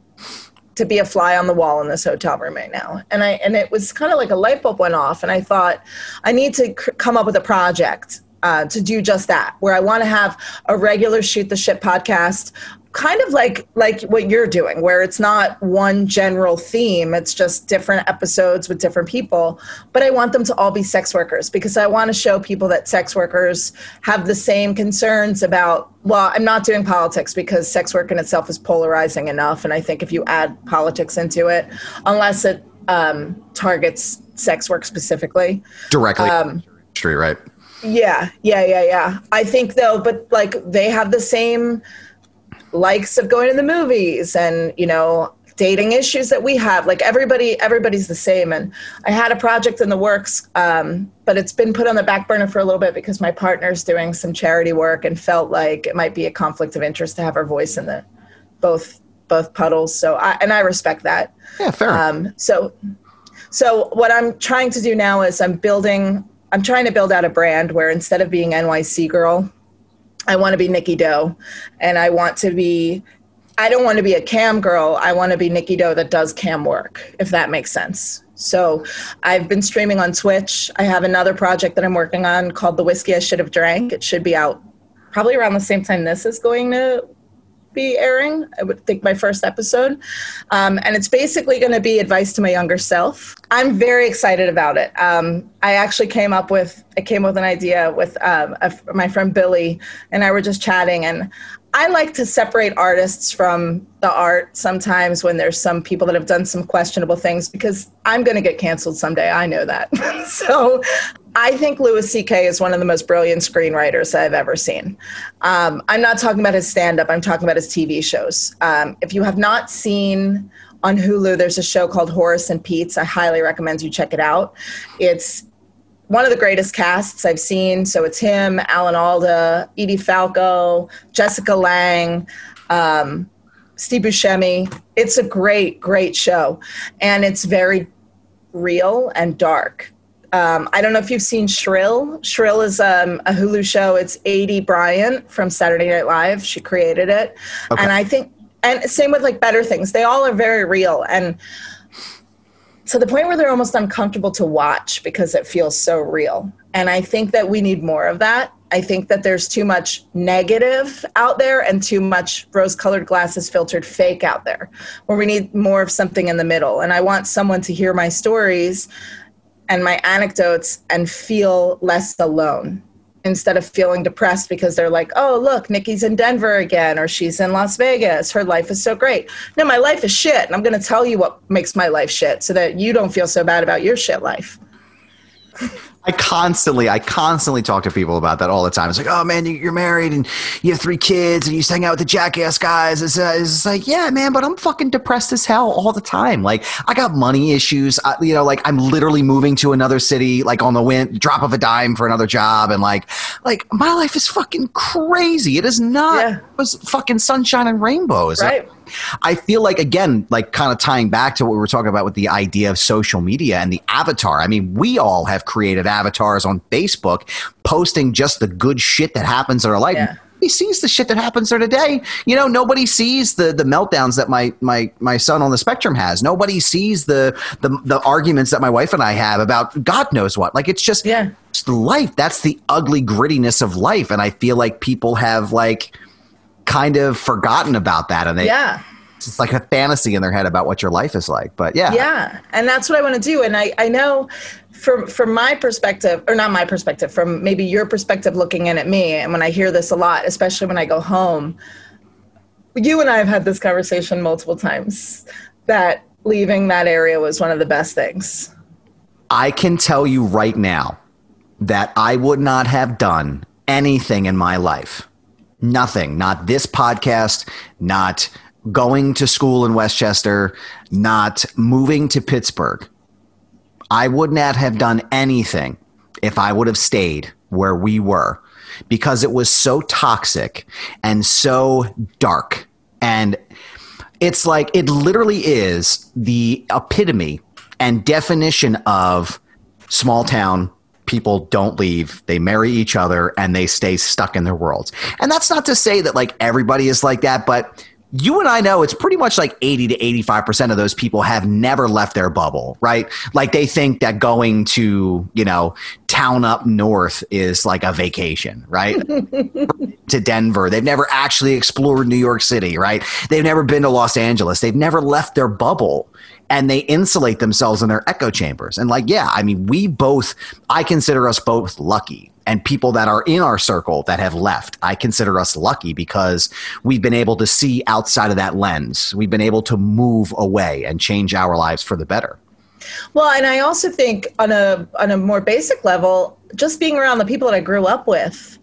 to be a fly on the wall in this hotel room right now. And I and it was kind of like a light bulb went off, and I thought, I need to c- come up with a project uh, to do just that, where I want to have a regular shoot the shit podcast kind of like like what you're doing where it's not one general theme it's just different episodes with different people but i want them to all be sex workers because i want to show people that sex workers have the same concerns about well i'm not doing politics because sex work in itself is polarizing enough and i think if you add politics into it unless it um, targets sex work specifically. Directly. Um, right yeah yeah yeah yeah. I think though but like they have the same likes of going to the movies and you know dating issues that we have. Like everybody everybody's the same. And i had a project in the works um, but it's been put on the back burner for a little bit because my partner's doing some charity work and felt like it might be a conflict of interest to have her voice in the both both puddles. So i and i respect that. Yeah fair. Um, so so what i'm trying to do now is i'm building i'm trying to build out a brand where instead of being nyc girl I want to be Nicky Doe, and I want to be. I don't want to be a cam girl. I want to be Nicky Doe that does cam work, if that makes sense. So I've been streaming on Twitch. I have another project that I'm working on called The Whiskey I Should Have Drank. It should be out probably around the same time this is going to be airing. I would think my first episode. Um, and it's basically going to be advice to my younger self. I'm very excited about it. Um, I actually came up with, I came with an idea with um, a, my friend Billy, and I were just chatting. And I like to separate artists from the art sometimes when there's some people that have done some questionable things because I'm going to get canceled someday. I know that. so I think Louis C.K. is one of the most brilliant screenwriters I've ever seen. Um, I'm not talking about his stand up, I'm talking about his TV shows. Um, if you have not seen on Hulu, there's a show called Horace and Pete's. I highly recommend you check it out. It's one of the greatest casts I've seen. So it's him, Alan Alda, Edie Falco, Jessica Lange, um, Steve Buscemi. It's a great, great show, and it's very real and dark. Um, I don't know if you've seen Shrill. Shrill is um, a Hulu show. It's Aidy Bryant from Saturday Night Live. She created it, okay. and I think, and same with like Better Things. They all are very real and to the point where they're almost uncomfortable to watch because it feels so real. And I think that we need more of that. I think that there's too much negative out there and too much rose colored glasses filtered fake out there, where we need more of something in the middle. And I want someone to hear my stories and my anecdotes and feel less alone instead of feeling depressed because they're like, oh, look, Nicky's in Denver again, or she's in Las Vegas. Her life is so great. No, my life is shit. And I'm going to tell you what makes my life shit so that you don't feel so bad about your shit life. I constantly, I constantly talk to people about that all the time. It's like, oh man, you're married and you have three kids and you used hang out with the jackass guys. It's, uh, it's like, yeah, man, but I'm fucking depressed as hell all the time. Like, I got money issues. I, you know, like I'm literally moving to another city, like on the wind, drop of a dime for another job, and like, like my life is fucking crazy. It is not. Yeah. It was fucking sunshine and rainbows. Right. I feel like again, like kind of tying back to what we were talking about with the idea of social media and the avatar. I mean, we all have created avatars on Facebook posting just the good shit that happens in our life. Yeah. Nobody sees the shit that happens there today. You know, nobody sees the the meltdowns that my my my son on the spectrum has. Nobody sees the the the arguments that my wife and I have about God knows what. Like it's just yeah. it's life. That's the ugly grittiness of life. And I feel like people have like kind of forgotten about that and they yeah. It's like a fantasy in their head about what your life is like but yeah. Yeah and that's what i want to do and i i know from from my perspective or not my perspective from maybe your perspective looking in at me and when i hear this a lot especially when i go home you and i have had this conversation multiple times that leaving that area was one of the best things. I can tell you right now that i would not have done anything in my life Nothing. Not this podcast, not going to school in West Chester, not moving to Pittsburgh. I would not have done anything if I would have stayed where we were because it was so toxic and so dark. And it's like, it literally is the epitome and definition of small town people don't leave they marry each other and they stay stuck in their worlds and that's not to say that like everybody is like that but you and I know it's pretty much like 80 to 85% of those people have never left their bubble, right? Like they think that going to, you know, town up north is like a vacation, right? to Denver. They've never actually explored New York City, right? They've never been to Los Angeles. They've never left their bubble and they insulate themselves in their echo chambers. And like, yeah, I mean, we both, I consider us both lucky. And people that are in our circle that have left, I consider us lucky because we've been able to see outside of that lens. We've been able to move away and change our lives for the better. Well, and I also think on a on a more basic level, just being around the people that I grew up with,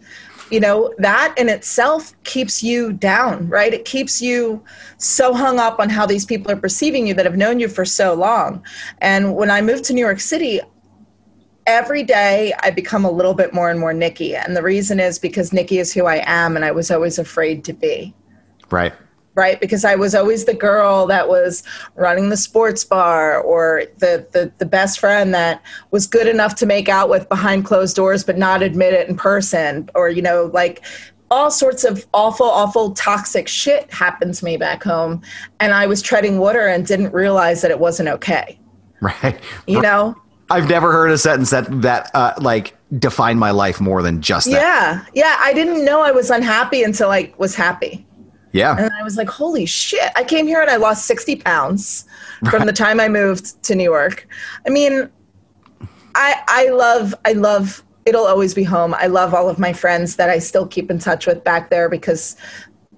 you know that in itself keeps you down right? It keeps you so hung up on how these people are perceiving you that have known you for so long. And when i moved to new york city every day i become a little bit more and more nicky. And the reason is because nicky is who i am and i was always afraid to be. Right right? Because I was always the girl that was running the sports bar or the, the, the best friend that was good enough to make out with behind closed doors but not admit it in person or, you know, like all sorts of awful, awful, toxic shit happened to me back home. And I was treading water and didn't realize that it wasn't okay. Right. You know? I've never heard a sentence that, that, uh, like, defined my life more than just that. Yeah. Yeah. I didn't know I was unhappy until I was happy. Yeah. And I was like, holy shit. I came here and I lost 60 pounds from the time I moved to New York. I mean, I I love I love it'll always be home. I love all of my friends that I still keep in touch with back there because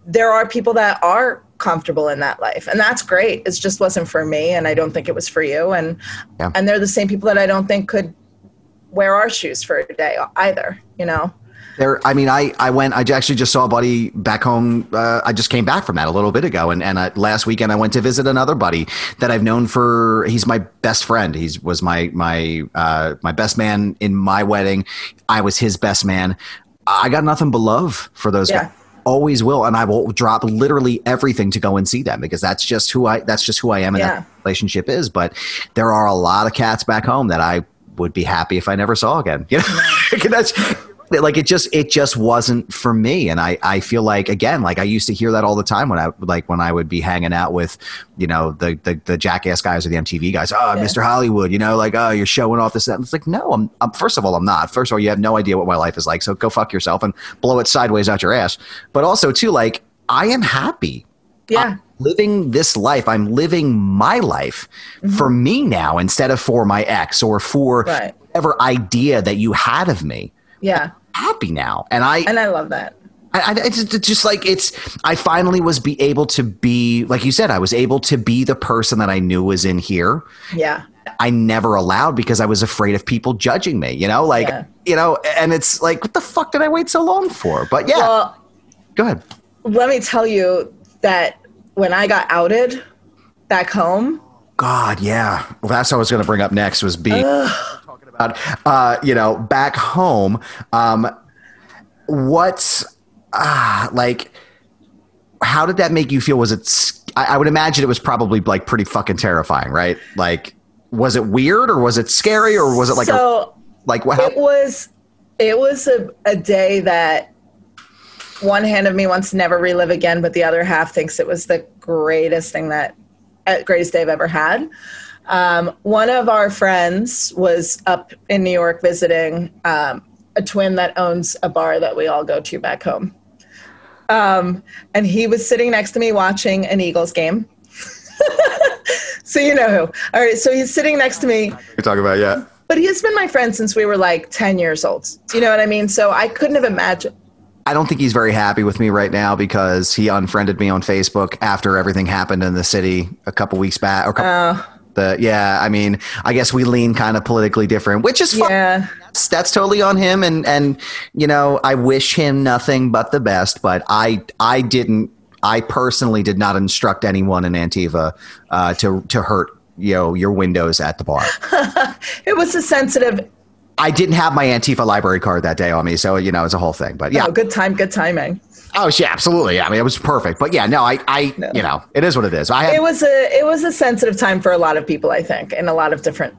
there are people that are comfortable in that life and that's great it just wasn't for me and i don't think it was for you and yeah. and they're the same people that i don't think could wear our shoes for a day either you know There, I mean, I, I went. I actually just saw a buddy back home. Uh, I just came back from that a little bit ago, and and uh, last weekend I went to visit another buddy that I've known for. He's my best friend. He's was my my uh, my best man in my wedding. I was his best man. I got nothing but love for those Yeah. guys. Always will, and I will drop literally everything to go and see them because that's just who I. That's just who I am, and Yeah. that relationship is. But there are a lot of cats back home that I would be happy if I never saw again. You know, that's like it just it just wasn't for me and i i feel like again like i used to hear that all the time when i like when i would be hanging out with you know the the, the jackass guys or the mtv guys oh mr hollywood you know like oh you're showing off this and that. it's like no I'm, I'm first of all i'm not first of all you have no idea what my life is like so go fuck yourself and blow it sideways out your ass but also too like i am happy Yeah. I'm living this life. I'm living my life mm-hmm. for me now instead of for my ex or for Right. whatever idea that you had of me. Yeah. Happy now, and I, And I love that. I, it's just, like it's. I finally was be able to be like you said. I was able to be the person that I knew was in here. Yeah. I never allowed because I was afraid of people judging me. You know, like Yeah. you know, and it's like, what the fuck did I wait so long for? But yeah, Well, go ahead. let me tell you that when I got outed back home, God, yeah. Well, that's what I was going to bring up next was being about, uh, you know, back home. Um, what's uh, like? How did that make you feel? Was it? I would imagine it was probably like pretty fucking terrifying, right? Like, was it weird or was it scary or was it like a, like what? How, it was it was a, a day that one hand of me wants to never relive again, but the other half thinks it was the greatest thing that uh, greatest day I've ever had. Um, one of our friends was up in New York visiting um, a twin that owns a bar that we all go to back home. Um, and he was sitting next to me watching an Eagles game. so you know who. All right, so he's sitting next to me you're talking about? Yeah. but he has been my friend since we were like 10 years old. Do you know what I mean? So I couldn't have imagined. I don't think he's very happy with me right now because he unfriended me on Facebook after everything happened in the city a couple weeks back. Or couple, the yeah, I mean, I guess we lean kind of politically different, which is fine. Yeah. That's, that's totally on him, and and you know, I wish him nothing but the best. But I I didn't. I personally did not instruct anyone in Antifa uh, to to hurt you know your windows at the bar. It was a sensitive, I didn't have my Antifa library card that day on me, so you know it's a whole thing. But yeah, oh, good time, good timing. Oh, yeah, absolutely. I mean, it was perfect. But yeah, no, I, I, you know, it is what it is. I had, It was a, it was a sensitive time for a lot of people, I think, in a lot of different,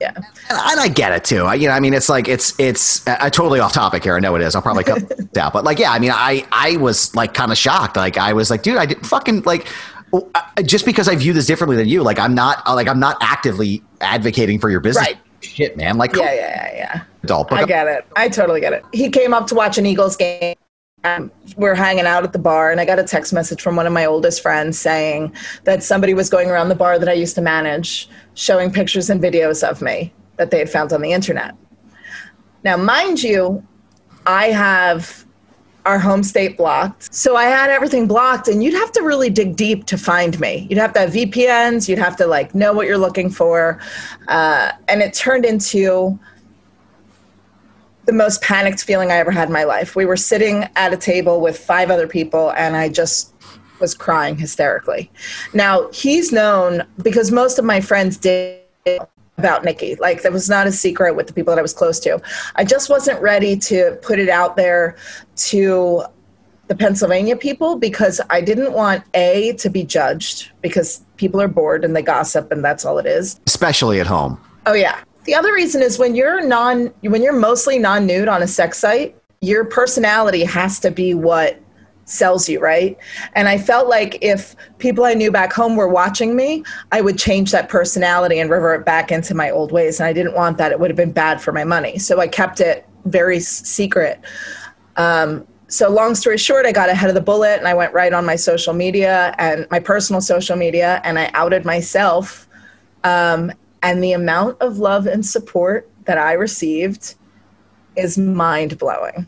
yeah. and I get it too. I, you know, I mean, it's like it's it's uh, totally off topic here. I know it is. I'll probably cut it out. But like, yeah, I mean, I I was like kind of shocked. Like, I was like, dude, I didn't fucking like. uh, Just because I view this differently than you, like I'm not like I'm not actively advocating for your business. Right. Shit, man. Like, Yeah, yeah, yeah, yeah. adult. I get it. I totally get it. He came up to watch an Eagles game. Um, we're hanging out at the bar, and I got a text message from one of my oldest friends saying that somebody was going around the bar that I used to manage, showing pictures and videos of me that they had found on the internet. Now, mind you, I have our home state blocked. So I had everything blocked, and you'd have to really dig deep to find me. You'd have to have VPNs, you'd have to like know what you're looking for. Uh, and it turned into the most panicked feeling I ever had in my life. We were sitting at a table with five other people, and I just was crying hysterically. Now, he's known because most of my friends did about Nicky. Like, that was not a secret with the people that I was close to. I just wasn't ready to put it out there to the Pennsylvania people because I didn't want A, to be judged because people are bored and they gossip, and that's all it is. especially at home. Oh yeah. The other reason is when you're non when you're mostly non-nude on a sex site, your personality has to be what sells you, right? And I felt like if people I knew back home were watching me, I would change that personality and revert back into my old ways. And I didn't want that. It would have been bad for my money. So I kept it very secret. Um, so long story short, I got ahead of the bullet and I went right on my social media and my personal social media and I outed myself um, and the amount of love and support that I received is mind blowing.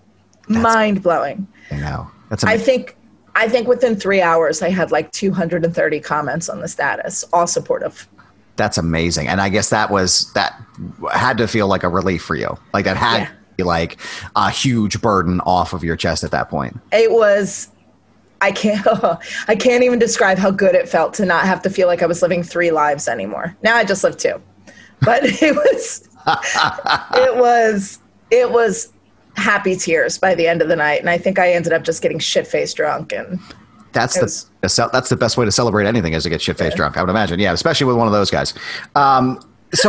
Mind blowing. You know, that's amazing. I think I think within three hours I had like 230 comments on the status, all supportive. That's amazing. And I guess that was that had to feel like a relief for you. Like that had Yeah. like a huge burden off of your chest at that point. It was I can't I can't even describe how good it felt to not have to feel like I was living three lives anymore. Now I just live two. But it was it was it was happy tears by the end of the night and I think I ended up just getting shit-faced drunk and that's the that's the best way to celebrate anything is to get shit faced yeah. drunk. I would imagine, yeah, especially with one of those guys. Um, so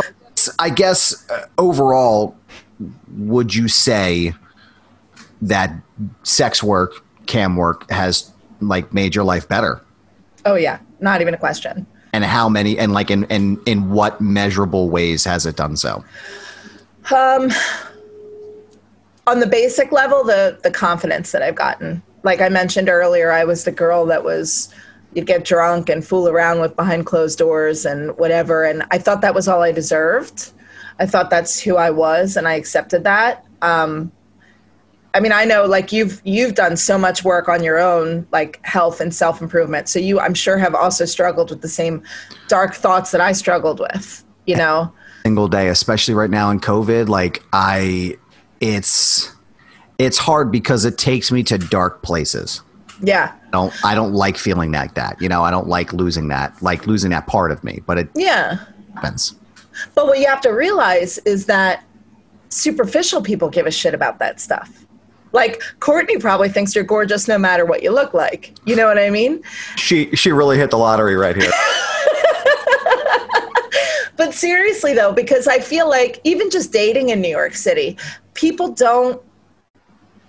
I guess uh, overall, would you say that sex work, cam work, has like made your life better? Oh yeah, not even a question. And how many? And like in in in what measurable ways has it done so? Um, on the basic level, the the confidence that I've gotten. Like I mentioned earlier, I was the girl that was you'd get drunk and fool around with behind closed doors and whatever. And I thought that was all I deserved. I thought that's who I was, and I accepted that. Um, I mean, I know like you've you've done so much work on your own, like health and self improvement. So you, I'm sure, have also struggled with the same dark thoughts that I struggled with. You know, single day, especially right now in COVID. Like I, it's it's hard because it takes me to dark places. Yeah. I don't I don't like feeling like that. You know, I don't like losing that, like losing that part of me. But it yeah happens. But what you have to realize is that superficial people give a shit about that stuff. Like Courtney probably thinks you're gorgeous no matter what you look like. You know what I mean? She she really hit the lottery right here. but seriously though, because I feel like even just dating in New York City, people don't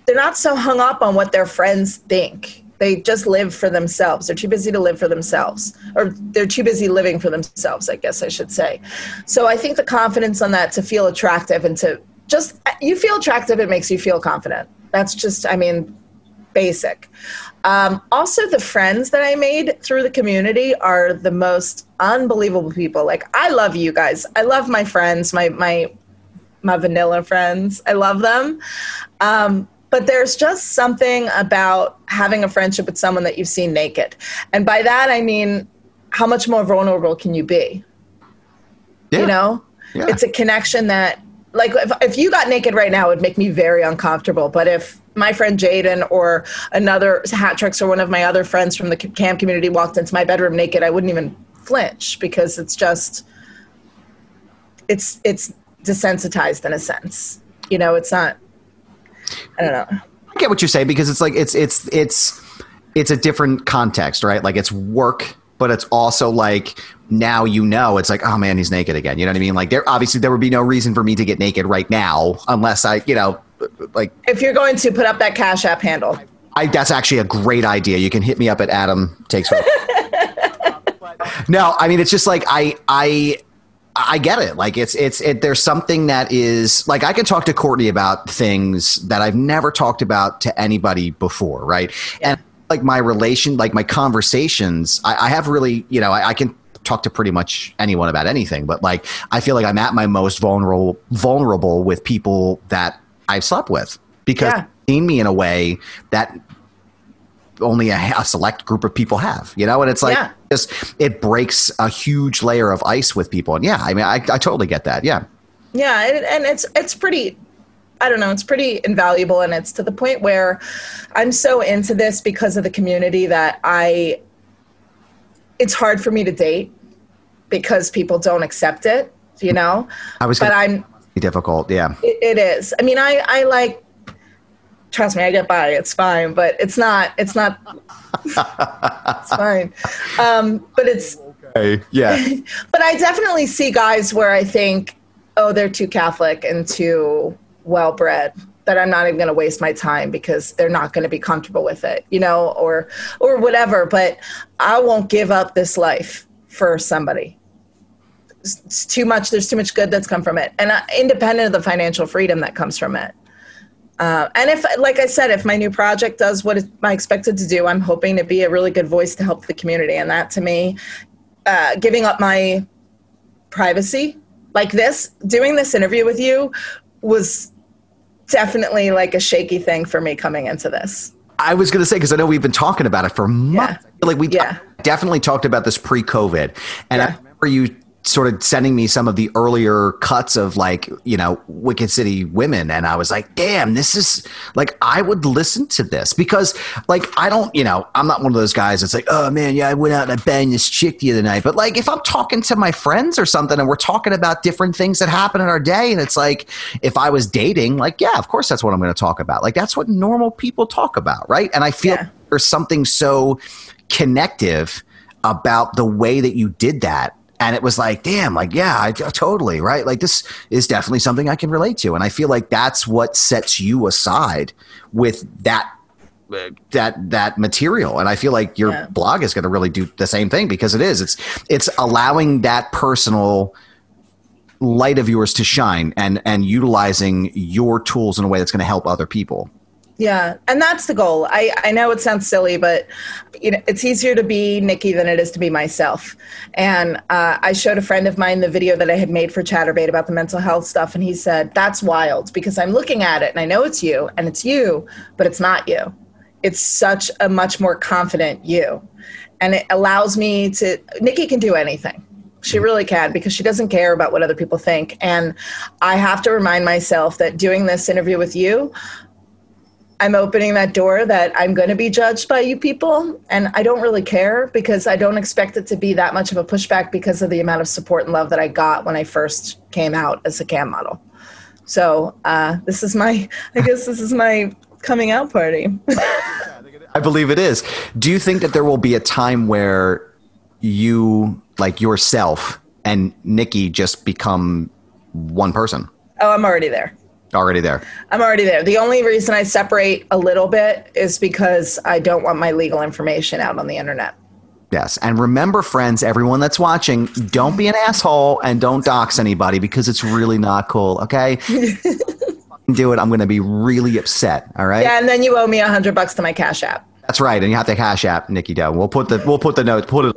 they're not so hung up on what their friends think. They just live for themselves. They're too busy to live for themselves, or they're too busy living for themselves, I guess I should say. So I think the confidence on that to feel attractive and to just, you feel attractive, it makes you feel confident. That's just, I mean, basic. Um, also, the friends that I made through the community are the most unbelievable people. Like, I love you guys. I love my friends, my my my vanilla friends. I love them. Um, but there's just something about having a friendship with someone that you've seen naked. And by that, I mean, how much more vulnerable can you be? Yeah. You know, yeah. it's a connection that, like, if, if you got naked right now, it would make me very uncomfortable. But if my friend Jaden or another hat tricks or one of my other friends from the cam community walked into my bedroom naked, I wouldn't even flinch because it's just, it's, it's desensitized in a sense. You know, it's not, I don't know. I get what you're saying because it's like it's it's it's it's a different context, right? Like it's work, but it's also like now you know it's like oh man he's naked again. You know what I mean? Like there obviously there would be no reason for me to get naked right now unless I you know like if you're going to put up that Cash App handle. I, that's actually a great idea. You can hit me up at Adam takes. no, I mean it's just like I I I get it. Like it's it's it, there's something that is like I can talk to Courtney about things that I've never talked about to anybody before, right? Yeah. And like my relation, like my conversations, I, I have really, you know, I, I, can talk to pretty much anyone about anything, but like I feel like I'm at my most vulnerable vulnerable with people that I've slept with because yeah. seen me in a way that only a, a, select group of people have, you know? And it's like, yeah. just, it breaks a huge layer of ice with people. And yeah, I mean, I, I totally get that. Yeah. Yeah. And, and it's, it's pretty, I don't know, it's pretty invaluable. And it's to the point where I'm so into this because of the community that I, it's hard for me to date because people don't accept it, you know? I was, but I'm difficult. Yeah. It, it is. I mean, I, I like trust me, I get by. It's fine, but it's not. It's not. it's fine, um, but it's. Okay. Yeah. but I definitely see guys where I think, oh, they're too Catholic and too well bred that I'm not even going to waste my time because they're not going to be comfortable with it, you know, or or whatever. But I won't give up this life for somebody. It's too much. There's too much good that's come from it, and independent of the financial freedom that comes from it. Uh, and if, like I said, if my new project does what I expected to do, I'm hoping to be a really good voice to help the community. And that to me, uh, giving up my privacy like this, doing this interview with you was definitely like a shaky thing for me coming into this. I was going to say, because I know we've been talking about it for months. Yeah. Like we yeah. definitely talked about this pre COVID. And yeah. I remember you sort of sending me some of the earlier cuts of like you know wicked city women. And i was like damn this is like i would listen to this because like i don't you know i'm not one of those guys that's like oh man yeah i went out and i banged this chick the other night. But like if i'm talking to my friends or something and we're talking about different things that happen in our day and it's like if i was dating like yeah of course that's what i'm going to talk about. Like that's what normal people talk about right? And i feel Yeah. there's something so connective about the way that you did that and it was like damn like yeah I, totally right? Like this is definitely something i can relate to. And i feel like that's what sets you aside with that uh, that that material. And i feel like your Yeah. blog is going to really do the same thing because it is. It's it's allowing that personal light of yours to shine and and utilizing your tools in a way that's going to help other people Yeah, and that's the goal. I, I know it sounds silly, but you know it's easier to be Nicky than it is to be myself. And uh, I showed a friend of mine the video that I had made for Chaturbate about the mental health stuff, and he said that's wild because I'm looking at it and I know it's you and it's you, but it's not you. It's such a much more confident you, and it allows me to. Nicky can do anything. She really can because she doesn't care about what other people think. And I have to remind myself that doing this interview with you, I'm opening that door that I'm going to be judged by you people. And I don't really care because I don't expect it to be that much of a pushback because of the amount of support and love that I got when I first came out as a cam model. So uh, this is my, I guess this is my coming out party. I believe it is. Do you think that there will be a time where you, like yourself and Nicky, just become one person oh, I'm already there. Already there? I'm already there. The only reason I separate a little bit is because I don't want my legal information out on the internet. Yes. And remember, friends, everyone that's watching, don't be an asshole and don't dox anybody because it's really not cool. Okay. Do it. I'm going to be really upset. All right. Yeah, and then you owe me a hundred bucks to my Cash App. That's right. And you have to cash app Nicky Doe. We'll put the we'll put the note, Put it.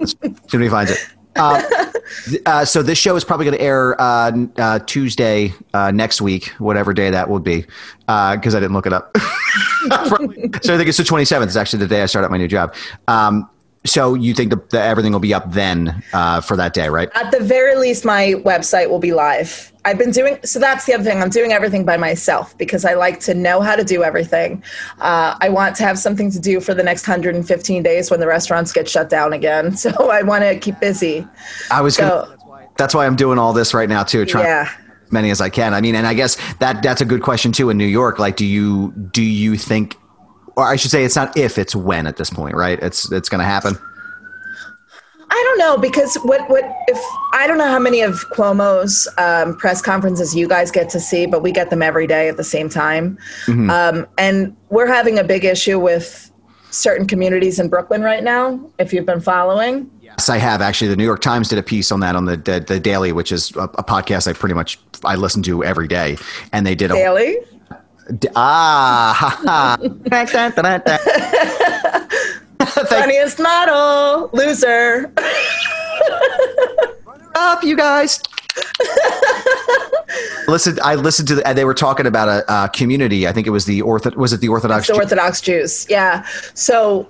as soon as he finds it. Uh, uh, so this show is probably going to air uh, uh, Tuesday uh, next week, whatever day that would be, because I didn't look it up. so I think it's the 27th. It's actually the day I start at my new job. Um, so you think that everything will be up then uh, for that day, right? At the very least, my website will be live. I've been doing so. That's the other thing. I'm doing everything by myself because I like to know how to do everything. Uh, I want to have something to do for the next 115 days when the restaurants get shut down again. So I want to keep busy. I was. So gonna, that's why I'm doing all this right now too. Trying yeah. many as I can. I mean, and I guess that that's a good question too. In New York, like, do you do you think, or I should say, it's not if, it's when at this point, right? It's it's going to happen. I don't know because what what if I don't know how many of Cuomo's um, press conferences you guys get to see, but we get them every day at the same time, um, and we're having a big issue with certain communities in Brooklyn right now. If you've been following, Yes, I have actually. The New York Times did a piece on that on the the, the Daily, which is a, a podcast I pretty much I listen to every day, and they did a Daily. Ah ha, ha. Thank Funniest model, loser. up, you guys. Listen, I listened to the, and they were talking about a, a community. I think it was the ortho, was it the Orthodox The Orthodox Jews, yeah. So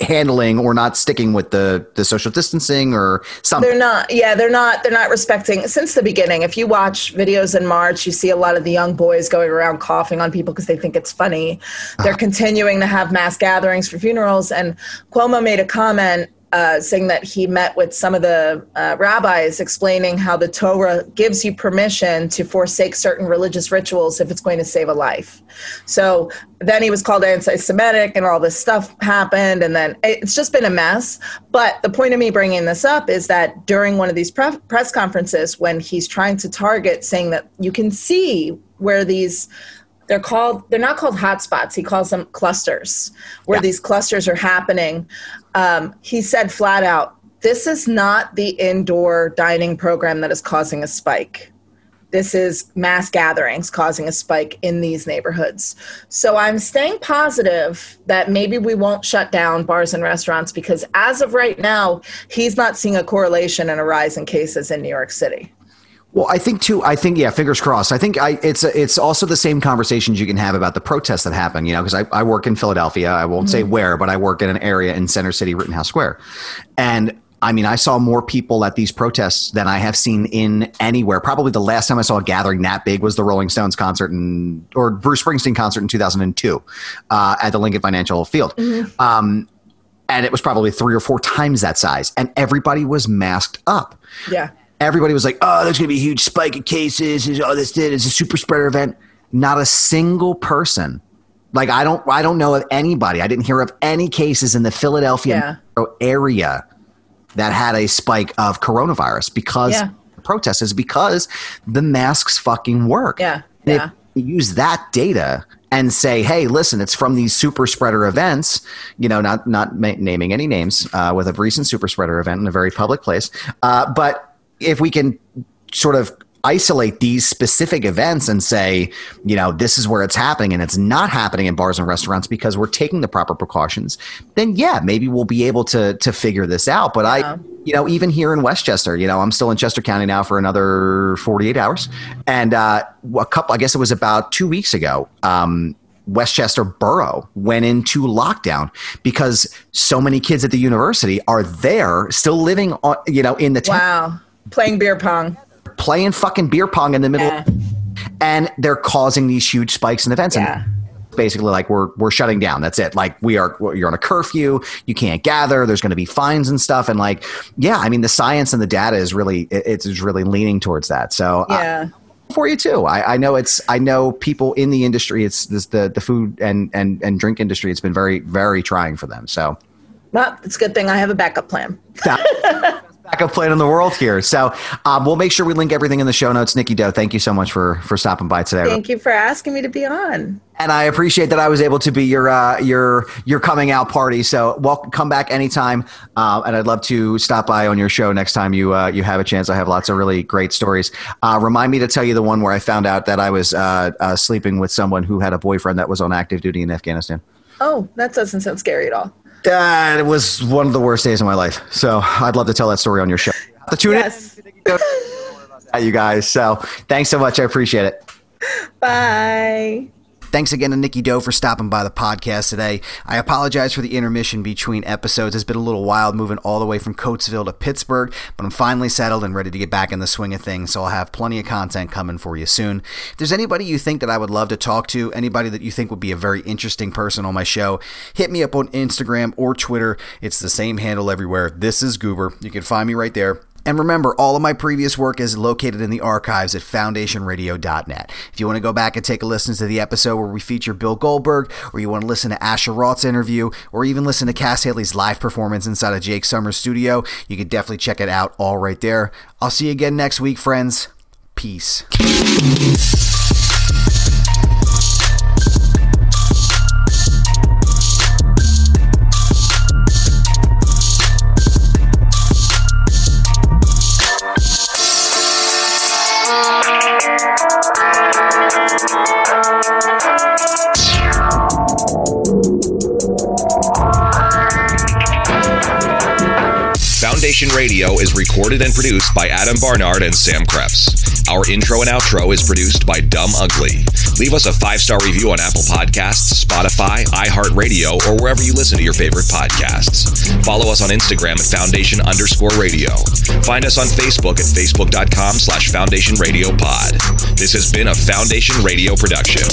handling or not sticking with the the social distancing or something. They're not. Yeah, they're not. They're not respecting since the beginning. If you watch videos in March, you see a lot of the young boys going around coughing on people because they think it's funny. They're ah. continuing to have mass gatherings for funerals. And Cuomo made a comment uh, saying that he met with some of the uh, rabbis explaining how the Torah gives you permission to forsake certain religious rituals if it's going to save a life. So then he was called anti Semitic and all this stuff happened. And then it's just been a mess. But the point of me bringing this up is that during one of these pre- press conferences, when he's trying to target, saying that you can see where these they're called they're not called hotspots he calls them clusters where Yeah. these clusters are happening um, he said flat out this is not the indoor dining program that is causing a spike. This is mass gatherings causing a spike in these neighborhoods. So i'm staying positive that maybe we won't shut down bars and restaurants because as of right now he's not seeing a correlation and a rise in cases in new york city Well, I think too. I think yeah. Fingers crossed. I think I, it's it's also the same conversations you can have about the protests that happen. You know, because I, I work in Philadelphia. I won't say where, but I work in an area in Center City, Rittenhouse Square, and I mean, I saw more people at these protests than I have seen in anywhere. Probably the last time I saw a gathering that big was the Rolling Stones concert in, or Bruce Springsteen concert in 2002 uh, at the Lincoln Financial Field. Mm-hmm. Um, and it was probably three or four times that size, and everybody was masked up. Yeah. Everybody was like, "Oh, there's going to be a huge spike of cases. Oh, this did. It's a super spreader event." Not a single person like I don't I don't know of anybody. I didn't hear of any cases in the Philadelphia yeah. area that had a spike of coronavirus because yeah. protests is because the masks fucking work. Yeah. Yeah. use that data and say, "Hey, listen, it's from these super spreader events." You know, not not ma- naming any names uh, with a recent super spreader event in a very public place, uh, but if we can sort of isolate these specific events and say, you know, this is where it's happening and it's not happening in bars and restaurants because we're taking the proper precautions, then yeah, maybe we'll be able to to figure this out. But yeah. I you know, even here in West Chester, you know, I'm still in Chester County now for another 48 hours. And uh, a couple, I guess it was about two weeks ago, um, West Chester Borough went into lockdown because so many kids at the university are there still living on, you know, in the town. Wow. Playing beer pong. Playing fucking beer pong in the middle, yeah. and they're causing these huge spikes in events. Yeah. And basically like we're we're shutting down. That's it. Like we are you're on a curfew. You can't gather. There's going to be fines and stuff. And like yeah i mean the science and the data is really it's really leaning towards that. So uh, yeah. uh, for you too. I, I know it's i know people in the industry it's this the the food and and and drink industry it's been very very trying for them. So well it's a good thing i have a backup plan backup plan in the world here. So um, we'll make sure we link everything in the show notes. Nicky Doe, thank you so much for for stopping by today. Thank you for asking me to be on. And I appreciate that I was able to be your uh, your your coming out party. So welcome, come back anytime, uh, and I'd love to stop by on your show next time you uh, you have a chance. I have lots of really great stories. Uh, remind me to tell you the one where I found out that I was uh, uh, sleeping with someone who had a boyfriend that was on active duty in Afghanistan. Oh, that doesn't sound scary at all. That it was one of the worst days of my life. So I'd love to tell that story on your show. To tune yes. in, you guys. So thanks so much. I appreciate it. Bye. Thanks again to Nicky Doe for stopping by the podcast today. I apologize for the intermission between episodes. It's been a little wild moving all the way from Coatesville to Pittsburgh, but I'm finally settled and ready to get back in the swing of things, so I'll have plenty of content coming for you soon. If there's anybody you think that I would love to talk to, anybody that you think would be a very interesting person on my show, hit me up on Instagram or Twitter. It's the same handle everywhere. This is Goober. You can find me right there. And remember, all of my previous work is located in the archives at foundationradio.net. If you want to go back and take a listen to the episode where we feature Bill Goldberg, or you want to listen to Asher Roth's interview, or even listen to Cas Haley's live performance inside of Jake Summers' studio, you can definitely check it out all right there. I'll see you again next week, friends. Peace. Foundation Radio is recorded and produced by Adam Barnard and Sam Krepps. Our intro and outro is produced by Dumb Ugly. Leave us a five star review on Apple Podcasts, Spotify, iHeartRadio, or wherever you listen to your favorite podcasts. Follow us on Instagram at Foundation underscore radio. Find us on Facebook at facebook.com slash Foundation Radio Pod. This has been a Foundation Radio production.